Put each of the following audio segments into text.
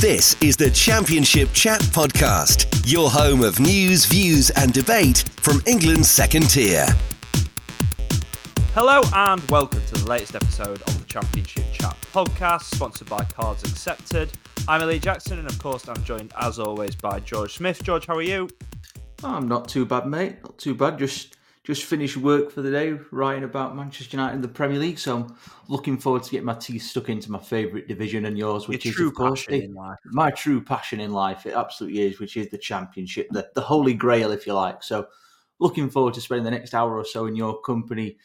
This is the Championship Chat Podcast, your home of news, views, and debate from England's second tier. Hello and welcome to the latest episode of the Championship Chat Podcast, sponsored by Cards Accepted. I'm Elliott Jackson, and of course, I'm joined as always by George Smith. George, how are you? Oh, I'm not too bad, mate. Not too bad. Just just finished work for the day, writing about Manchester United in the Premier League. So I'm looking forward to getting my teeth stuck into my favourite division and yours, which Your is true of course passion the- in life. my true passion in life. It absolutely is, which is the Championship, the the Holy Grail, if you like. So looking forward to spending the next hour or so in your company.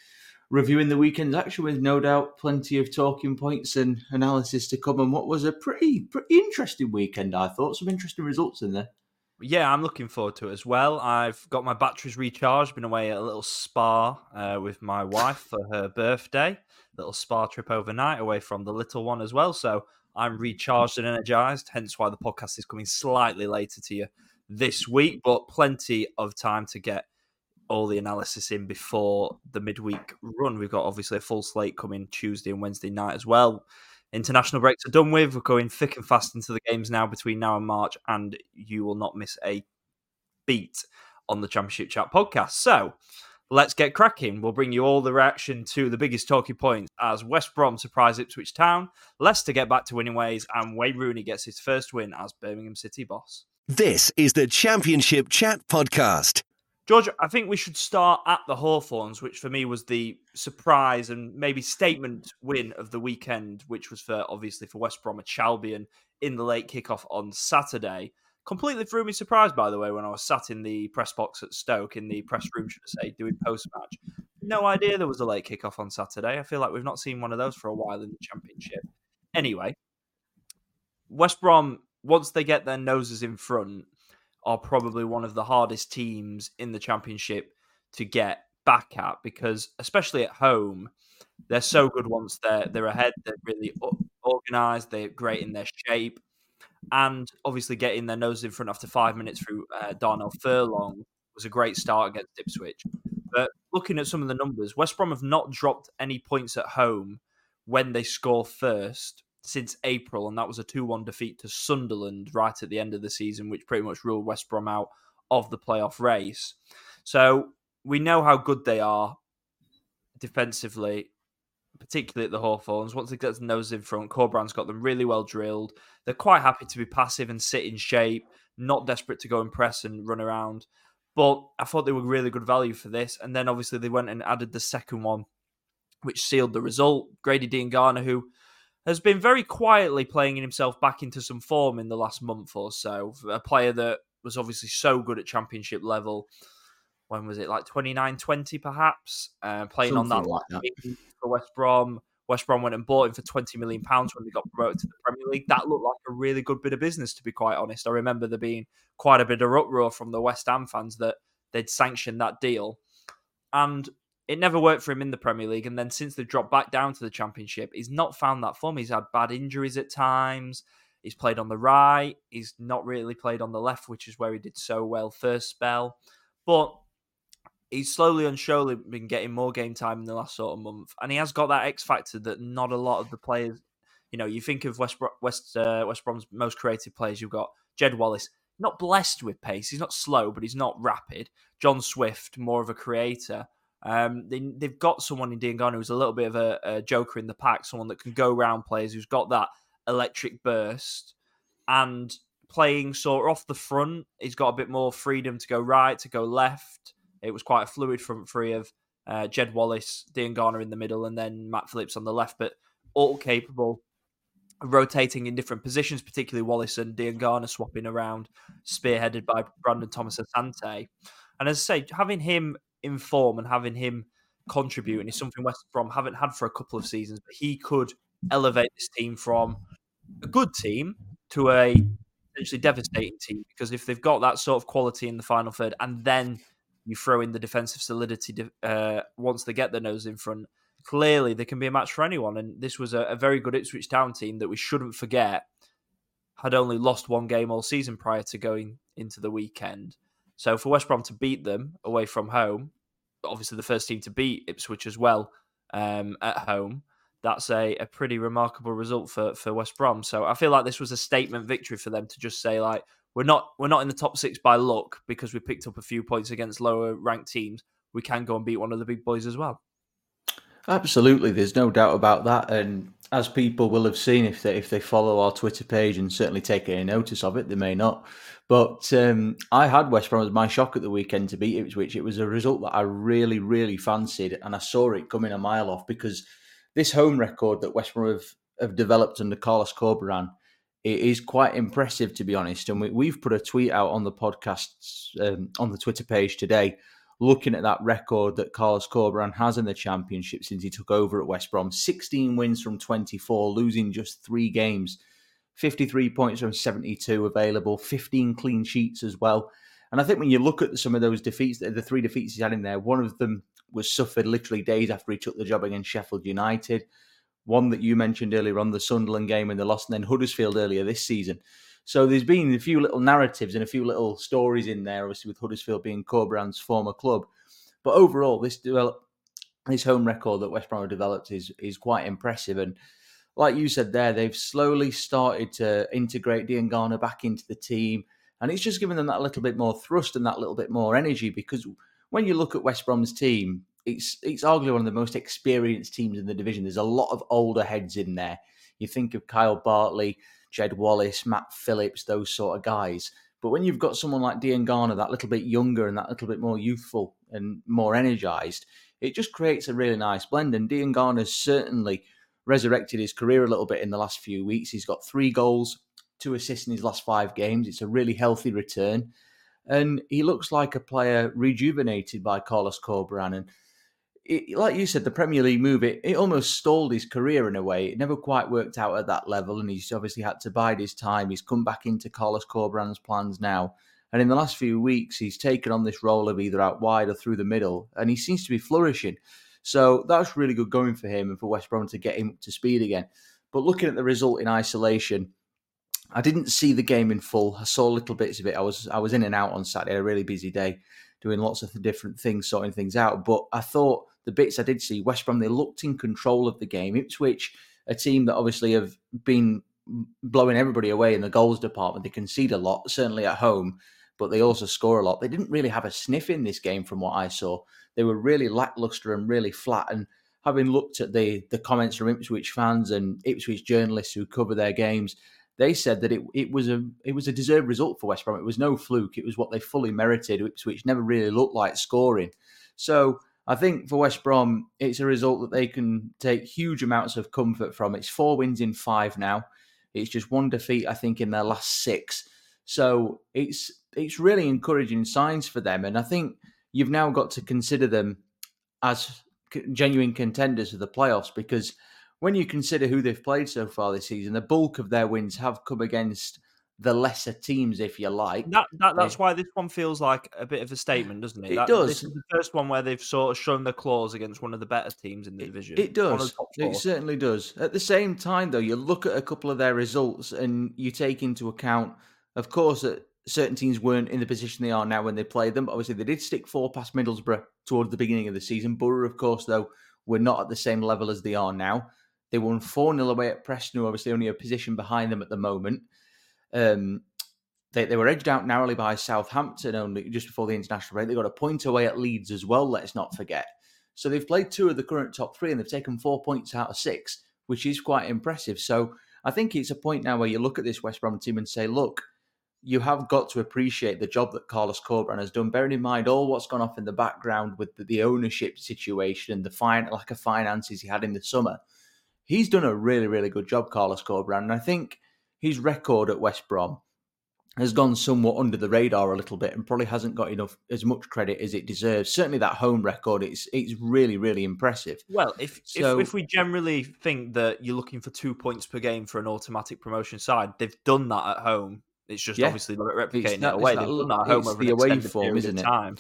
Reviewing the weekend's action with no doubt plenty of talking points and analysis to come, and what was a pretty pretty interesting weekend. I thought some interesting results in there. Yeah, I'm looking forward to it as well. I've got my batteries recharged. Been away at a little spa uh, with my wife for her birthday. Little spa trip overnight away from the little one as well. So I'm recharged and energized. Hence why the podcast is coming slightly later to you this week, but plenty of time to get all the analysis in before the midweek run. We've got obviously a full slate coming Tuesday and Wednesday night as well. International breaks are done with. We're going thick and fast into the games now between now and March, and you will not miss a beat on the Championship Chat podcast. So let's get cracking. We'll bring you all the reaction to the biggest talking points as West Brom surprise Ipswich Town, Leicester get back to winning ways, and Wayne Rooney gets his first win as Birmingham City boss. This is the Championship Chat Podcast. George, I think we should start at the Hawthorns, which for me was the surprise and maybe statement win of the weekend, which was for obviously for West Bromwich Albion in the late kickoff on Saturday. Completely threw me surprised, by the way, when I was sat in the press box at Stoke, in the press room, should I say, doing post match. No idea there was a late kickoff on Saturday. I feel like we've not seen one of those for a while in the Championship. Anyway, West Brom, once they get their noses in front, are probably one of the hardest teams in the championship to get back at because especially at home they're so good once they're they're ahead they're really organized they're great in their shape and obviously getting their nose in front after five minutes through uh, Darnell Furlong was a great start against Ipswich. But looking at some of the numbers West Brom have not dropped any points at home when they score first since April, and that was a 2 1 defeat to Sunderland right at the end of the season, which pretty much ruled West Brom out of the playoff race. So we know how good they are defensively, particularly at the Hawthorns. Once they get their nose in front, Corberán's got them really well drilled. They're quite happy to be passive and sit in shape, not desperate to go and press and run around. But I thought they were really good value for this. And then obviously they went and added the second one, which sealed the result. Grady Diangana, who has been very quietly playing himself back into some form in the last month or so. A player that was obviously so good at championship level. When was it? Like 29 20, perhaps? Uh, playing on that like that. for West Brom. West Brom went and bought him for £20 million when they got promoted to the Premier League. That looked like a really good bit of business, to be quite honest. I remember there being quite a bit of uproar from the West Ham fans that they'd sanctioned that deal. And it never worked for him in the Premier League. And then since they dropped back down to the Championship, he's not found that form. He's had bad injuries at times. He's played on the right. He's not really played on the left, which is where he did so well first spell. But he's slowly and surely been getting more game time in the last sort of month, and he has got that X factor that not a lot of the players. You know, you think of West West uh, West Brom's most creative players. You've got Jed Wallace, not blessed with pace. He's not slow, but he's not rapid. John Swift, more of a creator. Um, they, they've got someone in Diangana who's a little bit of a, a joker in the pack, someone that can go round players, who's got that electric burst, and playing sort of off the front. He's got a bit more freedom to go right, to go left. It was quite a fluid front three of uh, Jed Wallace, Diangana in the middle, and then Matt Phillips on the left, but all capable rotating in different positions, particularly Wallace and Diangana swapping around, spearheaded by Brandon Thomas Asante. And as I say, having him in form and having him contributing is something West Brom haven't had for a couple of seasons, but he could elevate this team from a good team to a potentially devastating team because if they've got that sort of quality in the final third and then you throw in the defensive solidity uh, once they get their nose in front, clearly they can be a match for anyone. And this was a, a very good Ipswich Town team that we shouldn't forget had only lost one game all season prior to going into the weekend. So for West Brom to beat them away from home, obviously the first team to beat Ipswich as well um, at home, that's a, a pretty remarkable result for, for West Brom. So I feel like this was a statement victory for them to just say like we're not we're not in the top six by luck because we picked up a few points against lower ranked teams. We can go and beat one of the big boys as well. Absolutely, there's no doubt about that. And as people will have seen if they if they follow our Twitter page and certainly take any notice of it, they may not. But um, I had West Brom as my shock at the weekend to beat Ipswich. It was a result that I really, really fancied, and I saw it coming a mile off because this home record that West Brom have, have developed under Carlos Corberán it is quite impressive, to be honest. And we, have put a tweet out on the podcast um, on the Twitter page today, looking at that record that Carlos Corberán has in the championship since he took over at West Brom: 16 wins from 24, losing just three games, 53 points from 72 available, 15 clean sheets as well. And I think when you look at some of those defeats, the three defeats he's had in there, one of them was suffered literally days after he took the job against Sheffield United. One that you mentioned earlier on the Sunderland game when they lost, and then Huddersfield earlier this season. So there's been a few little narratives and a few little stories in there, obviously with Huddersfield being Corberán's former club. But overall, this develop, this home record that West Brom have developed is is quite impressive. And like you said there, they've slowly started to integrate Diangana back into the team, and it's just given them that little bit more thrust and that little bit more energy because when you look at West Brom's team, it's it's arguably one of the most experienced teams in the division. There's a lot of older heads in there. You think of Kyle Bartley, Jed Wallace, Matt Phillips, those sort of guys. But when you've got someone like Diangana, that little bit younger and that little bit more youthful and more energized, it just creates a really nice blend. And Diangana's certainly resurrected his career a little bit in the last few weeks. He's got three goals, two assists in his last five games. It's a really healthy return and he looks like a player rejuvenated by Carlos Corberán. And it, like you said, the Premier League move it it almost stalled his career in a way. It never quite worked out at that level, and he's obviously had to bide his time. He's come back into Carlos Corberán's plans now. And in the last few weeks, he's taken on this role of either out wide or through the middle, and he seems to be flourishing. So that's really good going for him and for West Brom to get him to speed again. But looking at the result in isolation, I didn't see the game in full. I saw little bits of it. I was I was in and out on Saturday, a really busy day, doing lots of different things, sorting things out. But I thought the bits I did see, West Brom, they looked in control of the game. Ipswich, a team that obviously have been blowing everybody away in the goals department. They concede a lot, certainly at home, but they also score a lot. They didn't really have a sniff in this game from what I saw. They were really lackluster and really flat. And having looked at the the comments from Ipswich fans and Ipswich journalists who cover their games, they said that it, it was a it was a deserved result for West Brom. It was no fluke. It was what they fully merited, Ipswich never really looked like scoring. So I think for West Brom, it's a result that they can take huge amounts of comfort from. It's four wins in five now. It's just one defeat, I think, in their last six. So it's it's really encouraging signs for them, and I think you've now got to consider them as genuine contenders for the playoffs because when you consider who they've played so far this season, the bulk of their wins have come against the lesser teams, if you like. That, that that's why this one feels like a bit of a statement, doesn't it? It that, does. This is the first one where they've sort of shown their claws against one of the better teams in the division. It, it does. It certainly does. At the same time, though, you look at a couple of their results and you take into account, of course, that certain teams weren't in the position they are now when they played them. But obviously, they did stick four past Middlesbrough towards the beginning of the season. Borough, of course, though, were not at the same level as they are now. They won 4 0 away at Preston, who obviously only a position behind them at the moment. Um, they, they were edged out narrowly by Southampton only just before the international break. They got a point away at Leeds as well, let's not forget. So they've played two of the current top three and they've taken four points out of six, which is quite impressive. So I think it's a point now where you look at this West Brom team and say, look, you have got to appreciate the job that Carlos Corberán has done, bearing in mind all what's gone off in the background with the, the ownership situation, and the fine, lack of finances he had in the summer he's done a really, really good job, Carlos Corberán. And I think his record at West Brom has gone somewhat under the radar a little bit and probably hasn't got enough as much credit as it deserves. Certainly that home record, it's it's really, really impressive. Well, if so, if, if we generally think that you're looking for two points per game for an automatic promotion side, they've done that at home. It's just yeah, obviously replicating that, it away. They've done that at home over the away form, isn't it? Time.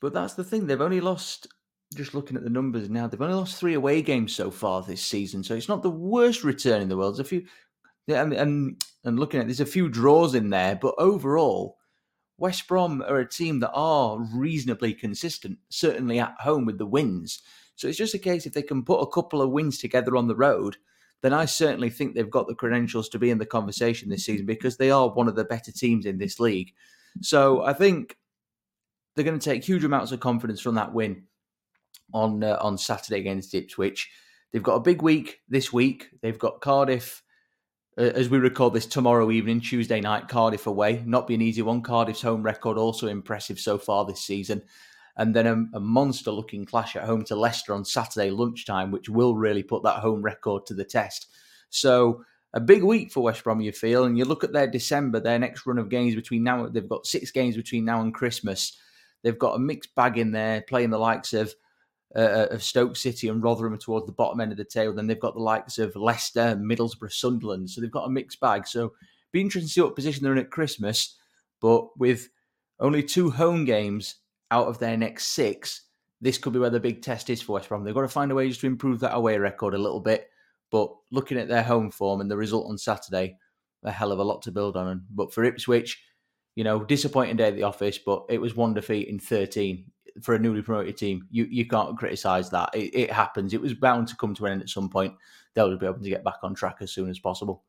But that's the thing; they've only lost just looking at the numbers now, they've only lost three away games so far this season, so it's not the worst return in the world. There's a few, and and, and looking at there's a few draws in there, but overall, West Brom are a team that are reasonably consistent, certainly at home with the wins. So it's just a case if they can put a couple of wins together on the road, then I certainly think they've got the credentials to be in the conversation this season because they are one of the better teams in this league. So I think they're going to take huge amounts of confidence from that win on uh, on Saturday against Ipswich. They've got a big week this week. They've got Cardiff, Uh, as we record this tomorrow evening, Tuesday night, Cardiff away. Not be an easy one. Cardiff's home record also impressive so far this season. And then a, a monster looking clash at home to Leicester on Saturday lunchtime, which will really put that home record to the test. So a big week for West Brom, you feel. And you look at their December, their next run of games between now, they've got six games between now and Christmas. They've got a mixed bag in there, playing the likes of uh, of Stoke City and Rotherham towards the bottom end of the table. Then they've got the likes of Leicester, Middlesbrough, Sunderland. So they've got a mixed bag. So be interesting to see what position they're in at Christmas. But with only two home games out of their next six, this could be where the big test is for West Brom. They've got to find a way just to improve that away record a little bit. But looking at their home form and the result on Saturday, a hell of a lot to build on. But for Ipswich, you know, disappointing day at the office, but it was one defeat in 13 for a newly promoted team. You you can't criticise that. It, it, happens. It was bound to come to an end at some point. They'll be able to get back on track as soon as possible.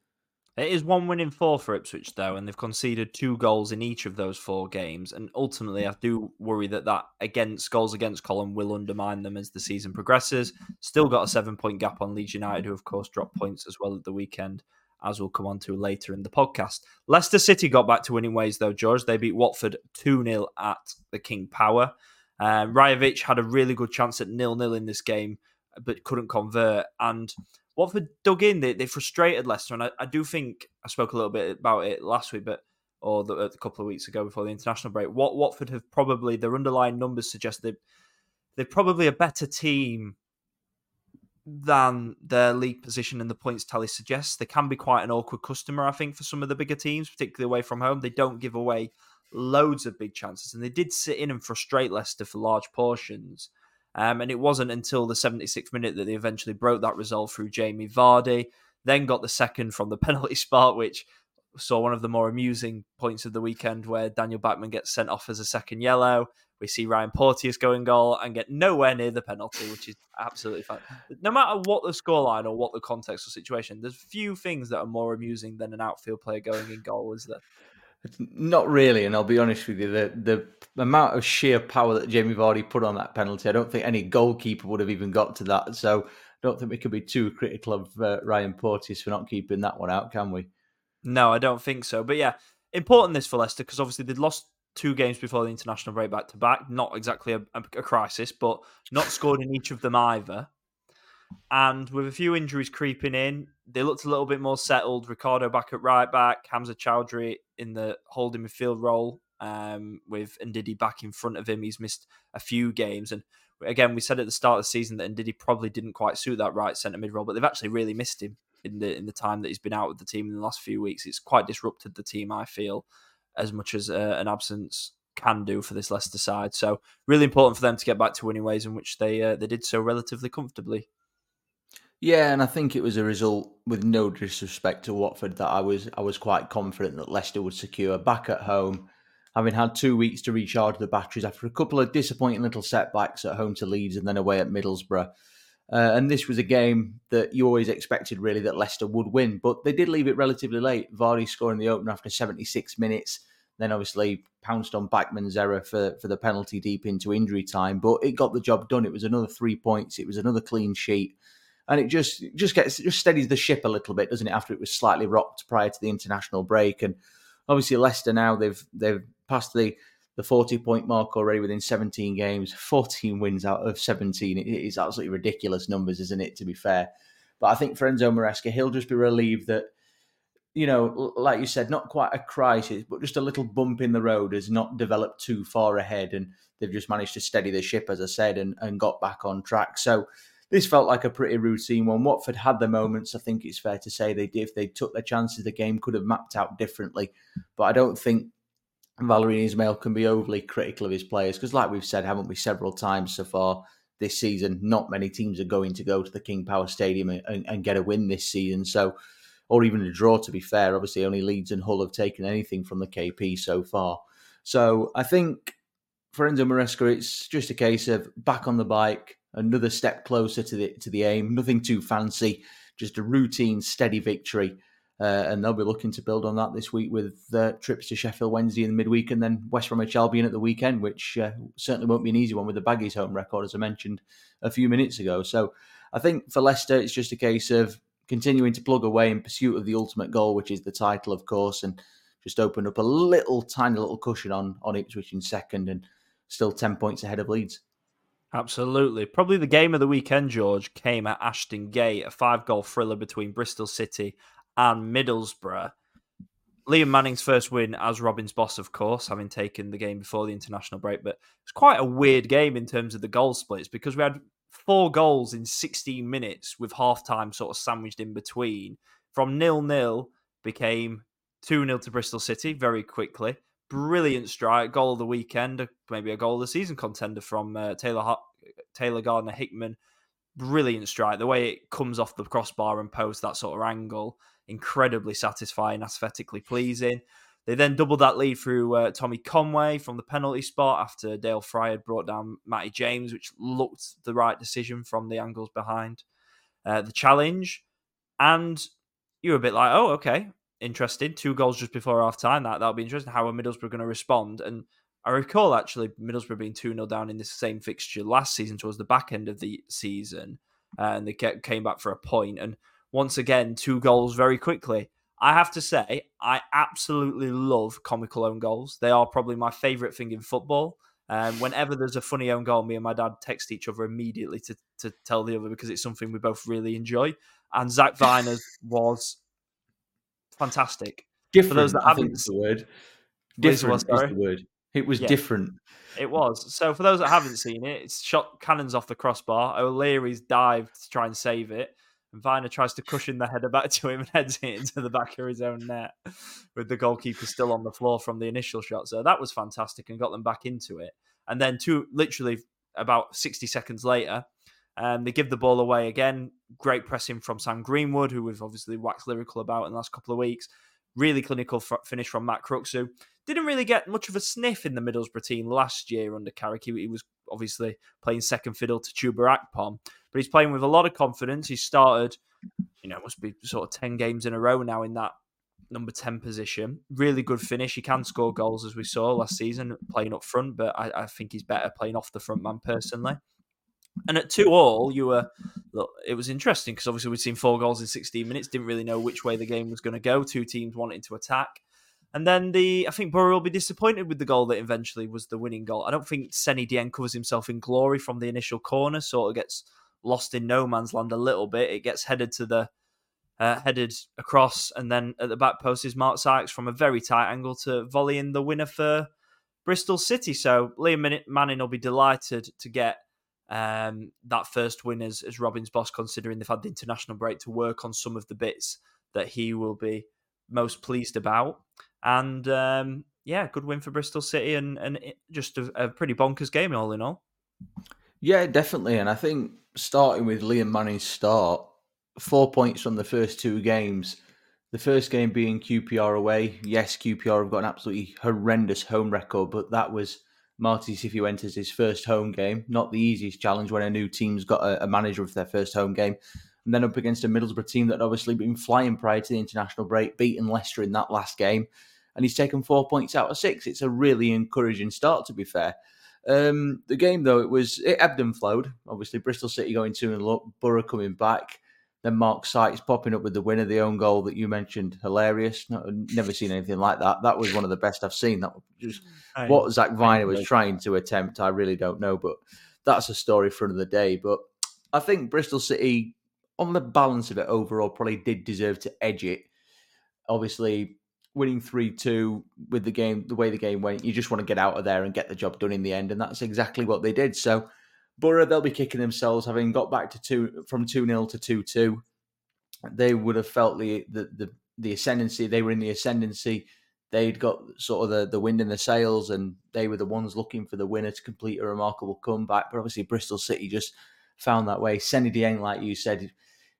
It is one win in four for Ipswich, though, and they've conceded two goals in each of those four games. And ultimately, I do worry that that against goals against column will undermine them as the season progresses. Still got a seven point gap on Leeds United, who, of course, dropped points as well at the weekend, as we'll come on to later in the podcast. Leicester City got back to winning ways, though, George. They beat Watford 2 0 at the King Power. Um, Rajovic had a really good chance at nil nil in this game, but couldn't convert. And Watford dug in. They, they frustrated Leicester, and I, I, do think I spoke a little bit about it last week, but or the, a couple of weeks ago before the international break. What Watford have probably their underlying numbers suggest they they're probably a better team than their league position and the points tally suggests. They can be quite an awkward customer, I think, for some of the bigger teams, particularly away from home. They don't give away loads of big chances, and they did sit in and frustrate Leicester for large portions. Um, and it wasn't until the 76th minute that they eventually broke that resolve through Jamie Vardy, then got the second from the penalty spot, which saw one of the more amusing points of the weekend where Daniel Bachmann gets sent off as a second yellow. We see Ryan Porteous go in goal and get nowhere near the penalty, which is absolutely fine. No matter what the scoreline or what the context or situation, there's few things that are more amusing than an outfield player going in goal, is there? Not really, and I'll be honest with you. The the amount of sheer power that Jamie Vardy put on that penalty, I don't think any goalkeeper would have even got to that. So I don't think we could be too critical of uh, Ryan Porteous for not keeping that one out, can we? No, I don't think so. But yeah, important this for Leicester because obviously they'd lost two games before the international break back to back. Not exactly a, a crisis, but not scored in each of them either. And with a few injuries creeping in, they looked a little bit more settled. Ricardo back at right back, Hamza Choudhury in the holding midfield role, um, with Ndidi back in front of him. He's missed a few games. And again, we said at the start of the season that Ndidi probably didn't quite suit that right centre mid role, but they've actually really missed him in the in the time that he's been out with the team in the last few weeks. It's quite disrupted the team, I feel, as much as uh, an absence can do for this Leicester side. So really important for them to get back to winning ways in which they uh, they did so relatively comfortably. Yeah, and I think it was a result with no disrespect to Watford that I was I was quite confident that Leicester would secure back at home, having had two weeks to recharge the batteries after a couple of disappointing little setbacks at home to Leeds and then away at Middlesbrough. Uh, and this was a game that you always expected really that Leicester would win, but they did leave it relatively late. Vardy scoring the opener after 76 minutes, then obviously pounced on Bachmann's error for, for the penalty deep into injury time, but it got the job done. It was another three points, it was another clean sheet and it just just gets just steadies the ship a little bit, doesn't it? After it was slightly rocked prior to the international break, and obviously Leicester now they've they've passed the the 40 point mark already within 17 games, 14 wins out of 17. It is absolutely ridiculous numbers, isn't it? To be fair, but I think for Enzo Maresca, he'll just be relieved that you know, like you said, not quite a crisis, but just a little bump in the road has not developed too far ahead, and they've just managed to steady the ship, as I said, and, and got back on track. So this felt like a pretty routine one. Watford had their moments. I think it's fair to say they did. If they took their chances, the game could have mapped out differently. But I don't think Valérien Ismaël can be overly critical of his players because, like we've said, haven't we, several times so far this season, not many teams are going to go to the King Power Stadium and, and get a win this season. So, or even a draw, to be fair. Obviously, only Leeds and Hull have taken anything from the KP so far. So I think for Enzo Maresca, it's just a case of back on the bike, another step closer to the to the aim. Nothing too fancy, just a routine, steady victory. Uh, and they'll be looking to build on that this week with uh, trips to Sheffield Wednesday in the midweek and then West Bromwich Albion at the weekend, which uh, certainly won't be an easy one with the Baggies home record, as I mentioned a few minutes ago. So I think for Leicester, it's just a case of continuing to plug away in pursuit of the ultimate goal, which is the title, of course, and just open up a little tiny little cushion on on Ipswich in second and still 10 points ahead of Leeds. Absolutely. Probably the game of the weekend, George, came at Ashton Gate, a five goal thriller between Bristol City and Middlesbrough. Liam Manning's first win as Robin's boss, of course, having taken the game before the international break. But it's quite a weird game in terms of the goal splits because we had four goals in 16 minutes with half time sort of sandwiched in between. From nil nil became 2 0 to Bristol City very quickly. Brilliant strike, goal of the weekend, maybe a goal of the season contender from uh, Taylor Taylor Gardner Hickman. Brilliant strike. The way it comes off the crossbar and post that sort of angle incredibly satisfying, aesthetically pleasing. They then doubled that lead through uh, Tommy Conway from the penalty spot after Dael Fry had brought down Matty James, which looked the right decision from the angles behind uh, the challenge. And you were a bit like, oh, okay, interesting. Two goals just before half time. That, that'll be interesting. How are Middlesbrough going to respond? And I recall actually Middlesbrough being 2 0 down in this same fixture last season towards the back end of the season. Uh, and they get, came back for a point. And once again, two goals very quickly. I have to say, I absolutely love comical own goals. They are probably my favourite thing in football. Um, whenever there's a funny own goal, me and my dad text each other immediately to, to tell the other because it's something we both really enjoy. And Zak Vyner's was fantastic. Different, For those that haven't, the word. Different was, the word. It was yeah, different. It was. So for those that haven't seen it, it's shot cannons off the crossbar. O'Leary's dived to try and save it. And Vyner tries to cushion the header back to him and heads it into the back of his own net with the goalkeeper still on the floor from the initial shot. So that was fantastic and got them back into it. And then two literally about 60 seconds later, um, they give the ball away again. Great pressing from Sam Greenwood, who we've obviously waxed lyrical about in the last couple of weeks. Really clinical f- finish from Matt Crooks, who didn't really get much of a sniff in the Middlesbrough team last year under Carrick. He, he was obviously playing second fiddle to Chuba Akpom, but he's playing with a lot of confidence. He started, you know, must be sort of 10 games in a row now in that number 10 position. Really good finish. He can score goals, as we saw last season, playing up front, but I, I think he's better playing off the front man personally. And at two all, you were look. It was interesting because obviously we'd seen four goals in 16 minutes. Didn't really know which way the game was going to go. Two teams wanting to attack. And then the I think Boro will be disappointed with the goal that eventually was the winning goal. I don't think Seny Dieng covers himself in glory from the initial corner, sort of gets lost in no man's land a little bit. It gets headed to the uh, headed across, and then at the back post is Mark Sykes from a very tight angle to volley in the winner for Bristol City. So Liam Manning will be delighted to get um, that first win as, as Robin's boss, considering they've had the international break to work on some of the bits that he will be most pleased about. And um, yeah, good win for Bristol City and, and just a, a pretty bonkers game, all in all. Yeah, definitely. And I think starting with Liam Manning's start, four points from the first two games. The first game being QPR away. Yes, QPR have got an absolutely horrendous home record, but that was Marti Cifuentes' first home game. Not the easiest challenge when a new team's got a, a manager of their first home game and then up against a Middlesbrough team that had obviously been flying prior to the international break, beating Leicester in that last game and he's taken four points out of six. It's a really encouraging start, to be fair. Um, the game, though, it was it ebbed and flowed. Obviously, Bristol City going two and look, Boro coming back. Then Mark Sykes popping up with the winner, the own goal that you mentioned, hilarious. No, never seen anything like that. That was one of the best I've seen. That was just I, what Zak Vyner was trying to attempt. I really don't know, but that's a story for another day. But I think Bristol City, on the balance of it overall, probably did deserve to edge it. Obviously, winning 3 2 with the game, the way the game went, you just want to get out of there and get the job done in the end. And that's exactly what they did. So, Boro, they'll be kicking themselves having got back to two from 2 0 to 2 2. They would have felt the, the, the, the ascendancy. They were in the ascendancy. They'd got sort of the, the wind in the sails, and they were the ones looking for the winner to complete a remarkable comeback. But obviously, Bristol City just found that way. Seny Dieng, like you said,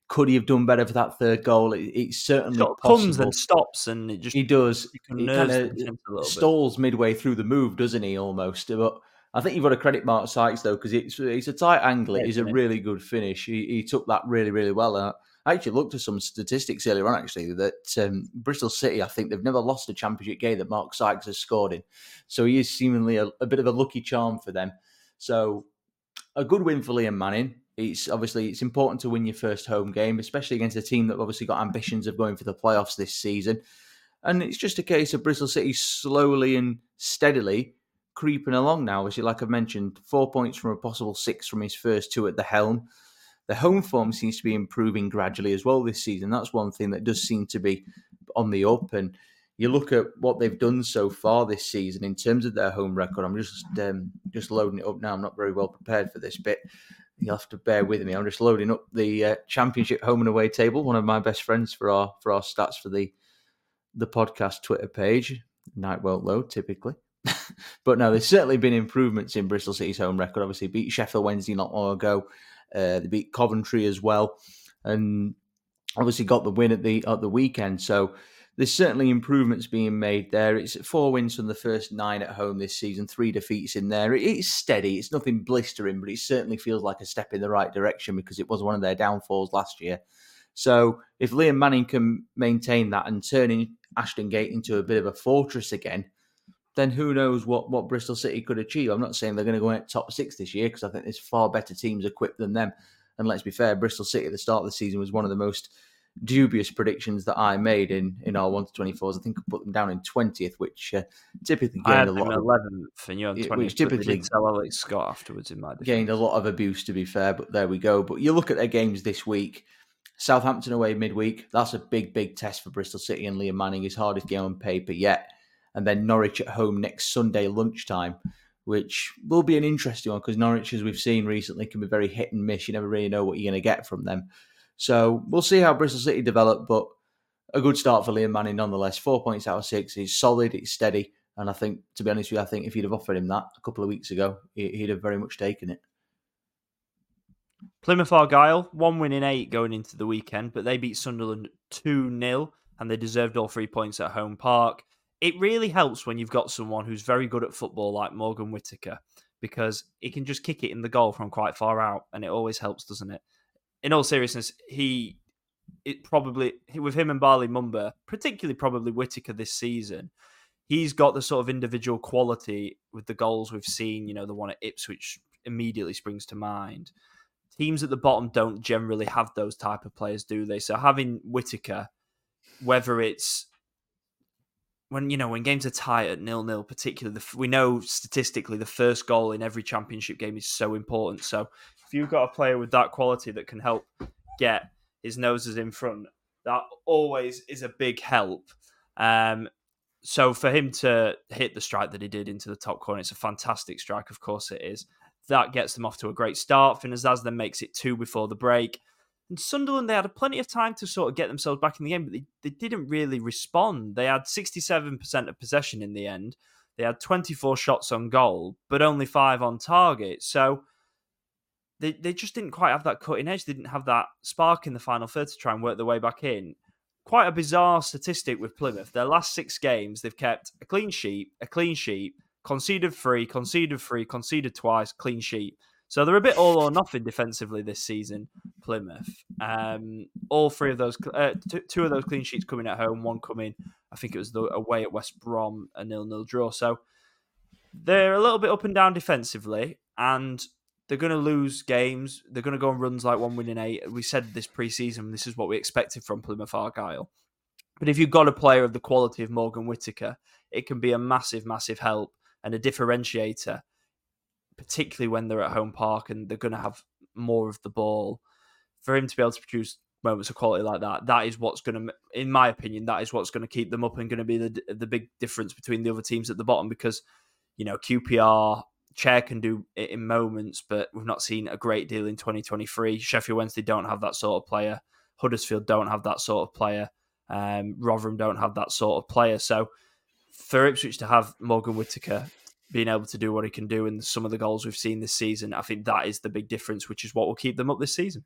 could he have done better for that third goal? It, it's certainly of comes and stops, and it just he does. He kind of stalls midway through the move, doesn't he? Almost, but I think you've got to credit Mark Sykes though because it's it's a tight angle. It is a really good finish. He, he took that really really well. I actually looked at some statistics earlier on actually that um, Bristol City, I think they've never lost a championship game that Mark Sykes has scored in. So he is seemingly a, a bit of a lucky charm for them. So a good win for Liam Manning. It's obviously it's important to win your first home game, especially against a team that obviously got ambitions of going for the playoffs this season. And it's just a case of Bristol City slowly and steadily creeping along now. As you like I've mentioned, four points from a possible six from his first two at the helm. The home form seems to be improving gradually as well this season. That's one thing that does seem to be on the up. And you look at what they've done so far this season in terms of their home record. I'm just um, just loading it up now. I'm not very well prepared for this bit. You'll have to bear with me. I'm just loading up the uh, championship home and away table. One of my best friends for our for our stats for the the podcast Twitter page. Night won't load typically. but no, there's certainly been improvements in Bristol City's home record. Obviously, beat Sheffield Wednesday not long ago. Uh, they beat Coventry as well, and obviously got the win at the at the weekend. So there's certainly improvements being made there. It's four wins from the first nine at home this season, three defeats in there. It's steady. It's nothing blistering, but it certainly feels like a step in the right direction because it was one of their downfalls last year. So if Liam Manning can maintain that and turning Ashton Gate into a bit of a fortress again, then who knows what, what Bristol City could achieve. I'm not saying they're going to go in top six this year because I think there's far better teams equipped than them. And let's be fair, Bristol City at the start of the season was one of the most dubious predictions that I made in, in our 1 to 24s. I think I put them down in 20th, which uh, typically gained a lot of 11th and you're 20th. Which typically tell Alex Scott afterwards in my defense. Gained a lot of abuse, to be fair, but there we go. But you look at their games this week. Southampton away midweek. That's a big, big test for Bristol City and Liam Manning. His hardest game on paper yet and then Norwich at home next Sunday lunchtime, which will be an interesting one because Norwich, as we've seen recently, can be very hit and miss. You never really know what you're going to get from them. So we'll see how Bristol City develop, but a good start for Liam Manning nonetheless. Four points out of six. He's solid, he's steady. And I think, to be honest with you, I think if you'd have offered him that a couple of weeks ago, he'd have very much taken it. Plymouth Argyle, one win in eight going into the weekend, but they beat Sunderland 2 0 and they deserved all three points at home park it really helps when you've got someone who's very good at football like Morgan Whittaker because he can just kick it in the goal from quite far out and it always helps, doesn't it? In all seriousness, he it probably with him and Bali Mumba, particularly probably Whittaker this season, he's got the sort of individual quality with the goals we've seen, you know, the one at Ipswich immediately springs to mind. Teams at the bottom don't generally have those type of players, do they? So having Whittaker, whether it's when you know when games are tight at nil nil, particularly the, we know statistically the first goal in every championship game is so important. So if you've got a player with that quality that can help get his noses in front, that always is a big help. Um, so for him to hit the strike that he did into the top corner, it's a fantastic strike. Of course, it is. That gets them off to a great start. Finn Azaz then makes it two before the break. And Sunderland, they had plenty of time to sort of get themselves back in the game, but they, they didn't really respond. They had 67% of possession in the end. They had 24 shots on goal, but only five on target. So they, they just didn't quite have that cutting edge. They didn't have that spark in the final third to try and work their way back in. Quite a bizarre statistic with Plymouth. Their last six games, they've kept a clean sheet, a clean sheet, conceded three, conceded three, conceded twice, clean sheet. So they're a bit all or nothing defensively this season, Plymouth. Um, all three of those, uh, two, two, of those clean sheets coming at home, one coming, I think it was the away at West Brom, a nil-nil draw. So they're a little bit up and down defensively, and they're going to lose games. They're going to go on runs like one winning eight. We said this pre-season, this is what we expected from Plymouth Argyle. But if you've got a player of the quality of Morgan Whittaker, it can be a massive, massive help and a differentiator particularly when they're at home park and they're going to have more of the ball. For him to be able to produce moments of quality like that, that is what's going to, in my opinion, that is what's going to keep them up and going to be the the big difference between the other teams at the bottom. Because you know QPR Chair can do it in moments, but we've not seen a great deal in 2023. Sheffield Wednesday don't have that sort of player. Huddersfield don't have that sort of player. Um, Rotherham don't have that sort of player. So for Ipswich to have Morgan Whittaker being able to do what he can do and some of the goals we've seen this season, I think that is the big difference, which is what will keep them up this season.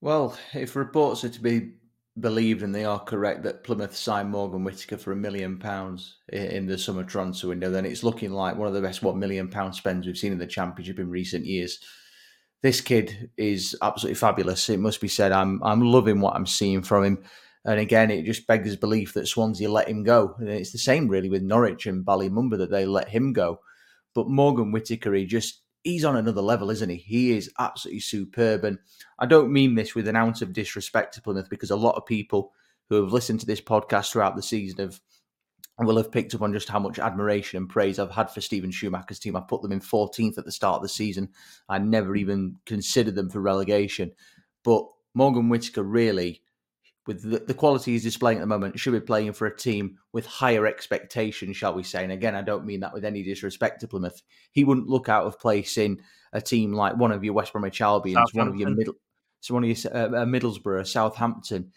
Well, if reports are to be believed, and they are correct, that Plymouth signed Morgan Whittaker for a million pounds in the summer transfer window, then it's looking like one of the best one million pound spends we've seen in the championship in recent years. This kid is absolutely fabulous. It must be said. I'm I'm loving what I'm seeing from him. And again, it just beggars belief that Swansea let him go. And it's the same really with Norwich and Bali Mumba that they let him go. But Morgan Whittaker, he just he's on another level, isn't he? He is absolutely superb. And I don't mean this with an ounce of disrespect to Plymouth because a lot of people who have listened to this podcast throughout the season have will have picked up on just how much admiration and praise I've had for Steven Schumacher's team. I put them in 14th at the start of the season. I never even considered them for relegation. But Morgan Whittaker really with the, the, quality he's displaying at the moment, should be playing for a team with higher expectations, shall we say? And again, I don't mean that with any disrespect to Plymouth. He wouldn't look out of place in a team like one of your West Bromwich Albions, one of your middle, so one of your uh, uh, Middlesbrough, Southampton.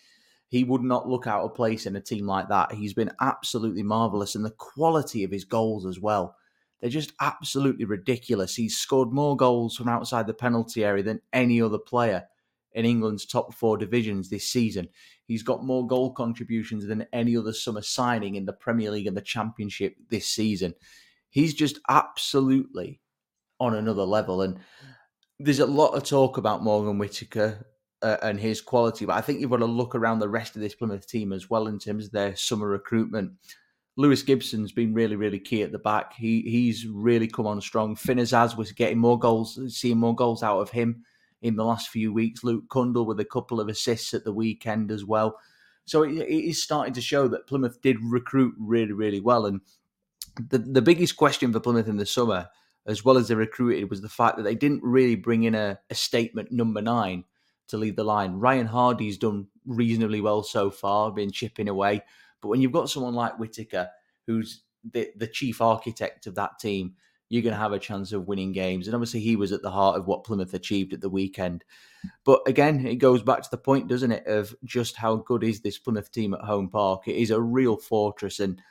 He would not look out of place in a team like that. He's been absolutely marvelous, and the quality of his goals as well. They're just absolutely ridiculous. He's scored more goals from outside the penalty area than any other player in England's top four divisions this season. He's got more goal contributions than any other summer signing in the Premier League and the Championship this season. He's just absolutely on another level. And there's a lot of talk about Morgan Whittaker uh, and his quality, but I think you've got to look around the rest of this Plymouth team as well in terms of their summer recruitment. Lewis Gibson's been really, really key at the back. He he's really come on strong. Finn was getting more goals, seeing more goals out of him in the last few weeks. Luke Cundle with a couple of assists at the weekend as well. So it, it is starting to show that Plymouth did recruit really, really well. And the, the biggest question for Plymouth in the summer, as well as they recruited, was the fact that they didn't really bring in a, a statement number nine to lead the line. Ryan Hardie's done reasonably well so far, been chipping away. But when you've got someone like Whittaker, who's the, the chief architect of that team, you're going to have a chance of winning games. And obviously, he was at the heart of what Plymouth achieved at the weekend. But again, it goes back to the point, doesn't it, of just how good is this Plymouth team at home park? It is a real fortress. And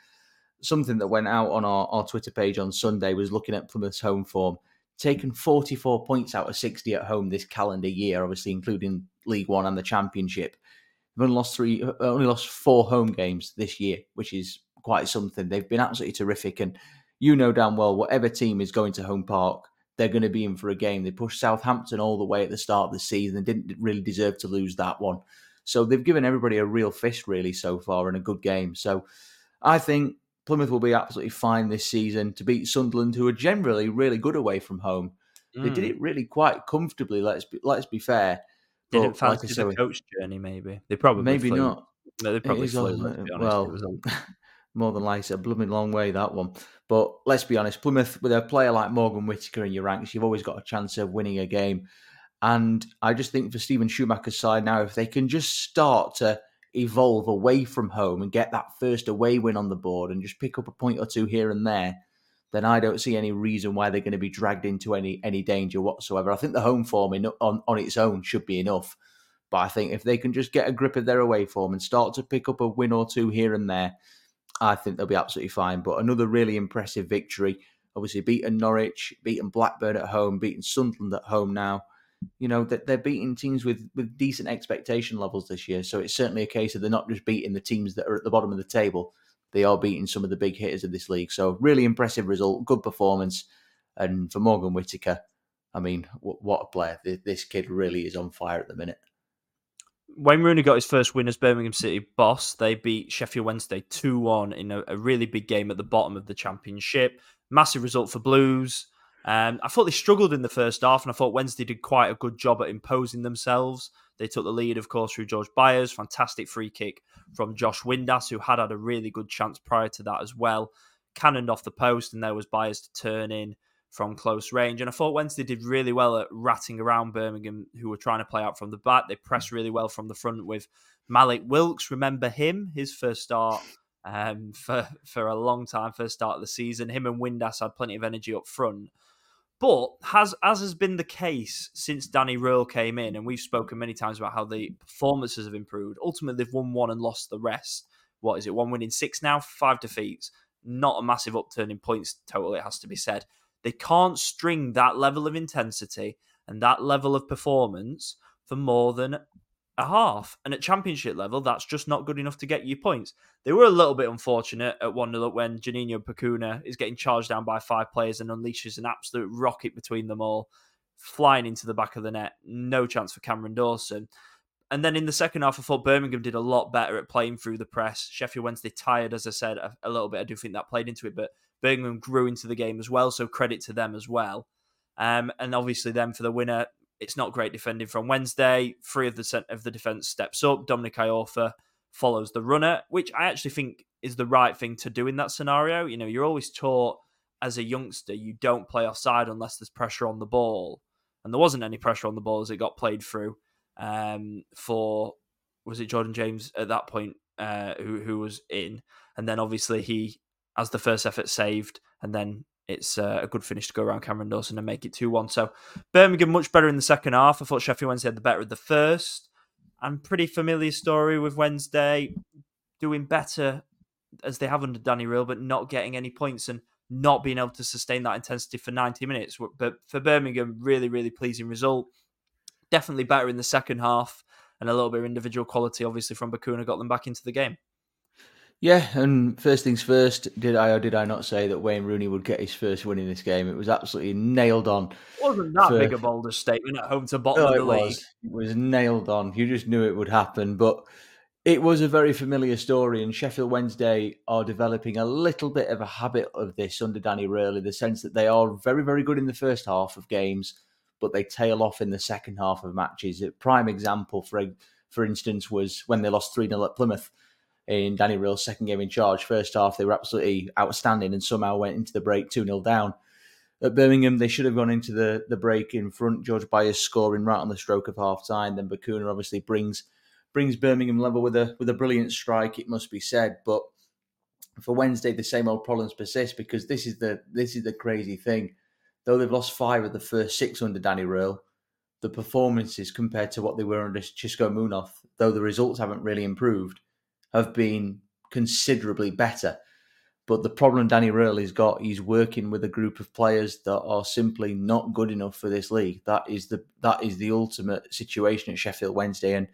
something that went out on our, our Twitter page on Sunday was looking at Plymouth's home form, taken 44 points out of 60 at home this calendar year, obviously including League One and the Championship. They've only lost three, uh, only lost four home games this year, which is quite something. They've been absolutely terrific, and you know damn well whatever team is going to home park, they're going to be in for a game. They pushed Southampton all the way at the start of the season and didn't really deserve to lose that one. So they've given everybody a real fist, really, so far in a good game. So I think Plymouth will be absolutely fine this season to beat Sunderland, who are generally really good away from home. Mm. They did mm. it really quite comfortably. Let's be, let's be fair. Didn't but, fancy like the coach journey, maybe they probably maybe flew. not. No, they probably flew. well, more than likely a blooming long way that one. But let's be honest, Plymouth with a player like Morgan Whittaker in your ranks, you've always got a chance of winning a game. And I just think for Steven Schumacher's side now, if they can just start to evolve away from home and get that first away win on the board and just pick up a point or two here and there, then I don't see any reason why they're going to be dragged into any any danger whatsoever. I think the home form in, on on its own should be enough. But I think if they can just get a grip of their away form and start to pick up a win or two here and there, I think they'll be absolutely fine. But another really impressive victory. Obviously, beaten Norwich, beaten Blackburn at home, beaten Sunderland at home now. You know, that they're beating teams with, with decent expectation levels this year. So it's certainly a case of they're not just beating the teams that are at the bottom of the table, they are beating some of the big hitters of this league. So, really impressive result, good performance. And for Morgan Whittaker, I mean, what a player. This kid really is on fire at the minute. Wayne Rooney got his first win as Birmingham City boss. They beat Sheffield Wednesday 2 1 in a, a, really big game at the bottom of the championship. Massive result for Blues. Um, I thought they struggled in the first half, and I thought Wednesday did quite a good job at imposing themselves. They took the lead, of course, through George Byers. Fantastic free kick from Josh Windass, who had had a really good chance prior to that as well. Cannoned off the post, and there was Byers to turn in from close range. And I thought Wednesday did really well at ratting around Birmingham, who were trying to play out from the back. They pressed really well from the front with Mallik Wilks. Remember him? His first start um, for for a long time, first start of the season. Him and Windass had plenty of energy up front. But has as has been the case since Danny Röhl came in, and we've spoken many times about how the performances have improved. Ultimately, they've won one and lost the rest. What is it? One win in six now, five defeats. Not a massive upturn in points total, it has to be said. They can't string that level of intensity and that level of performance for more than a half. And at championship level, that's just not good enough to get you points. They were a little bit unfortunate at 1 0 when Juninho Bacuna is getting charged down by five players and unleashes an absolute rocket between them all, flying into the back of the net. No chance for Cameron Dawson. And then in the second half, I thought Birmingham did a lot better at playing through the press. Sheffield Wednesday tired, as I said, a, a little bit. I do think that played into it, but Birmingham grew into the game as well. So credit to them as well. Um, and obviously, then for the winner, it's not great defending from Wednesday. Three of the of the defense steps up. Dominic Iorfa follows the runner, which I actually think is the right thing to do in that scenario. You know, you're always taught as a youngster you don't play offside unless there's pressure on the ball, and there wasn't any pressure on the ball as it got played through um, for was it Jordan James at that point uh, who who was in, and then obviously he as the first effort saved, and then it's uh, a good finish to go around Cameron Dawson and make it 2 1. So Birmingham much better in the second half. I thought Sheffield Wednesday had the better of the first. And pretty familiar story with Wednesday doing better as they have under Danny Röhl, but not getting any points and not being able to sustain that intensity for 90 minutes. But for Birmingham, really, really pleasing result. Definitely better in the second half and a little bit of individual quality, obviously, from Bacuna got them back into the game. Yeah, and first things first, did I or did I not say that Wayne Rooney would get his first win in this game? It was absolutely nailed on. Wasn't that for... big a bolder statement at home to bottom no, of the it league? Was. It was nailed on. You just knew it would happen, but it was a very familiar story, and Sheffield Wednesday are developing a little bit of a habit of this under Danny in the sense that they are very, very good in the first half of games, but they tail off in the second half of matches. A prime example, for for instance, was when they lost 3 0 at Plymouth in Danny Röhl's second game in charge. First half, they were absolutely outstanding and somehow went into the break 2 0 down. At Birmingham, they should have gone into the, the break in front. George Byers scoring right on the stroke of half time. Then Bacuna obviously brings brings Birmingham level with a with a brilliant strike, it must be said. But for Wednesday, the same old problems persist because this is the this is the crazy thing. Though they've lost five of the first six under Danny Röhl, the performances compared to what they were under Xisco Munoz, though the results haven't really improved, have been considerably better. But the problem Danny has got, he's working with a group of players that are simply not good enough for this league. That is the that is the ultimate situation at Sheffield Wednesday, and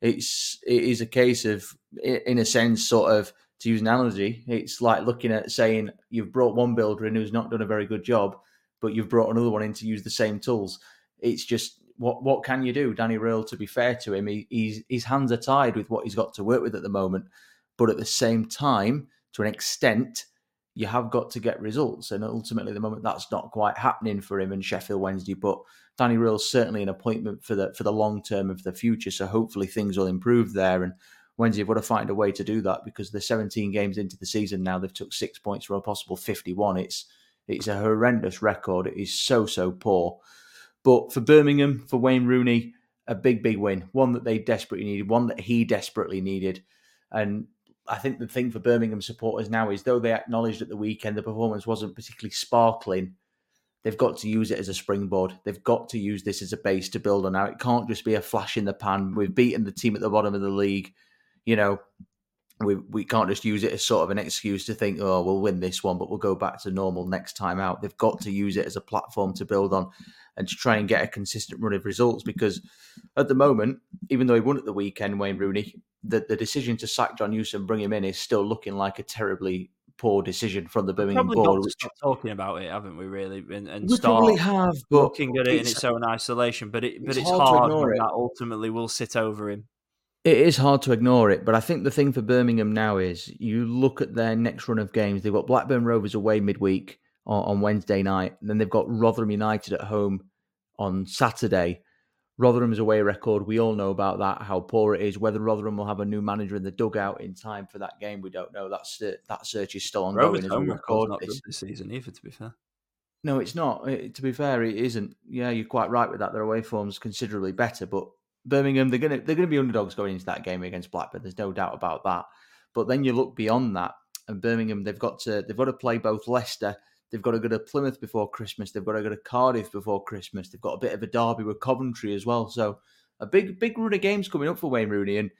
it's it is a case of, in a sense, sort of to use an analogy, it's like looking at saying you've brought one builder in who's not done a very good job, but you've brought another one in to use the same tools. It's just what what can you do? Danny Röhl, to be fair to him, he, he's, his hands are tied with what he's got to work with at the moment. But at the same time, to an extent, you have got to get results. And ultimately, at the moment, that's not quite happening for him in Sheffield Wednesday. But Danny Röhl's certainly an appointment for the for the long term of the future. So hopefully things will improve there. And Wednesday have got to find a way to do that because they're 17 games into the season now. They've took six points from a possible 51. It's it's a horrendous record. It is so so poor. But for Birmingham, for Wayne Rooney, a big, big win. One that they desperately needed, one that he desperately needed. And I think the thing for Birmingham supporters now is though they acknowledged at the weekend the performance wasn't particularly sparkling, they've got to use it as a springboard. They've got to use this as a base to build on now. It can't just be a flash in the pan. We've beaten the team at the bottom of the league. You know, we we can't just use it as sort of an excuse to think, oh, we'll win this one, but we'll go back to normal next time out. They've got to use it as a platform to build on and to try and get a consistent run of results because at the moment, even though he won at the weekend, Wayne Rooney, the, the decision to sack John and bring him in is still looking like a terribly poor decision from the Birmingham probably board. Which, talking about it, haven't we? Really, and, and we start probably have, but looking at it in its own isolation. But it, but it's, it's hard, hard it. that ultimately will sit over him. It is hard to ignore it, but I think the thing for Birmingham now is you look at their next run of games. They've got Blackburn Rovers away midweek on, on Wednesday night, and then they've got Rotherham United at home on Saturday. Rotherham's away record, we all know about that, how poor it is. Whether Rotherham will have a new manager in the dugout in time for that game, we don't know. That's that search is still ongoing. Rovers home record not this. this season either, to be fair. No, it's not. It, to be fair, it isn't. Yeah, you're quite right with that. Their away form's considerably better, but Birmingham, they're gonna they're gonna be underdogs going into that game against Blackburn. There's no doubt about that. But then you look beyond that, and Birmingham, they've got to they've got to play both Leicester. They've got to go to Plymouth before Christmas. They've got to go to Cardiff before Christmas. They've got a bit of a derby with Coventry as well. So a big big run of games coming up for Wayne Rooney, and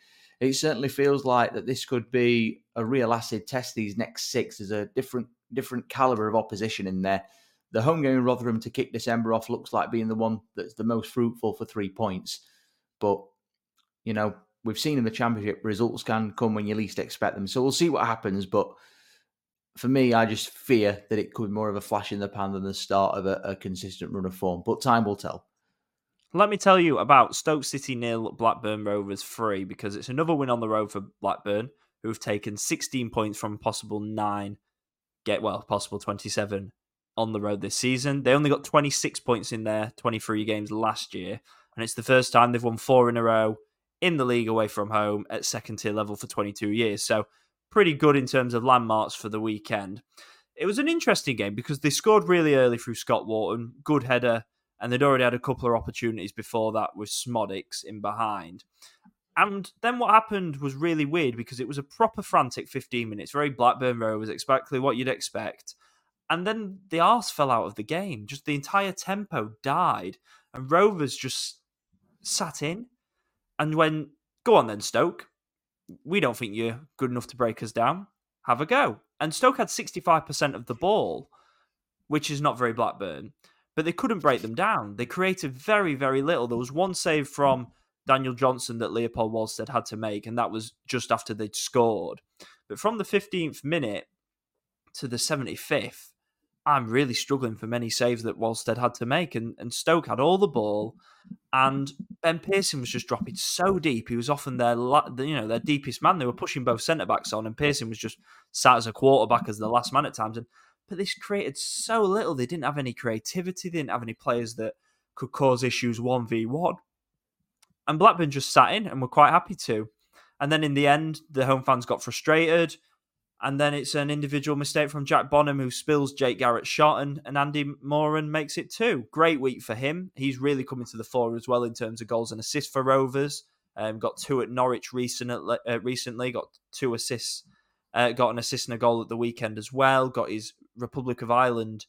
it certainly feels like that this could be a real acid test. These next six there's a different different caliber of opposition in there. The home game in Rotherham to kick December off looks like being the one that's the most fruitful for three points. But you know, we've seen in the championship results can come when you least expect them. So we'll see what happens. But for me, I just fear that it could be more of a flash in the pan than the start of a, a consistent run of form. But time will tell. Let me tell you about Stoke City nil, Blackburn Rovers three, because it's another win on the road for Blackburn, who've taken 16 points from possible nine, get well, possible 27 on the road this season. They only got 26 points in their 23 games last year, and it's the first time they've won four in a row in the league away from home at second tier level for 22 years. So, pretty good in terms of landmarks for the weekend. It was an interesting game because they scored really early through Scott Wharton, good header and they'd already had a couple of opportunities before that with Szmodics in behind. And then what happened was really weird because it was a proper frantic 15 minutes, very Blackburn Rovers, exactly what you'd expect. And then the arse fell out of the game. Just the entire tempo died, and Rovers just sat in. And when, go on then, Stoke, we don't think you're good enough to break us down. Have a go. And Stoke had 65% of the ball, which is not very Blackburn but they couldn't break them down. They created very, very little. There was one save from Daniel Johnson that Leopold Wahlstedt had to make, and that was just after they'd scored. But from the 15th minute to the 75th, I'm really struggling for many saves that Wahlstedt had to make. And, and Stoke had all the ball, and Ben Pearson was just dropping so deep. He was often their you know their deepest man. They were pushing both centre backs on, and Pearson was just sat as a quarterback as the last man at times. And but this created so little. They didn't have any creativity. They didn't have any players that could cause issues 1v1. And Blackburn just sat in and were quite happy to. And then in the end, the home fans got frustrated. And then it's an individual mistake from Jack Bonham who spills Jake Garrett's shot, and, and Andy Moran makes it two. Great week for him. He's really coming to the fore as well in terms of goals and assists for Rovers. Um, got two at Norwich recently, uh, recently got two assists uh, got an assist and a goal at the weekend as well. Got his Republic of Ireland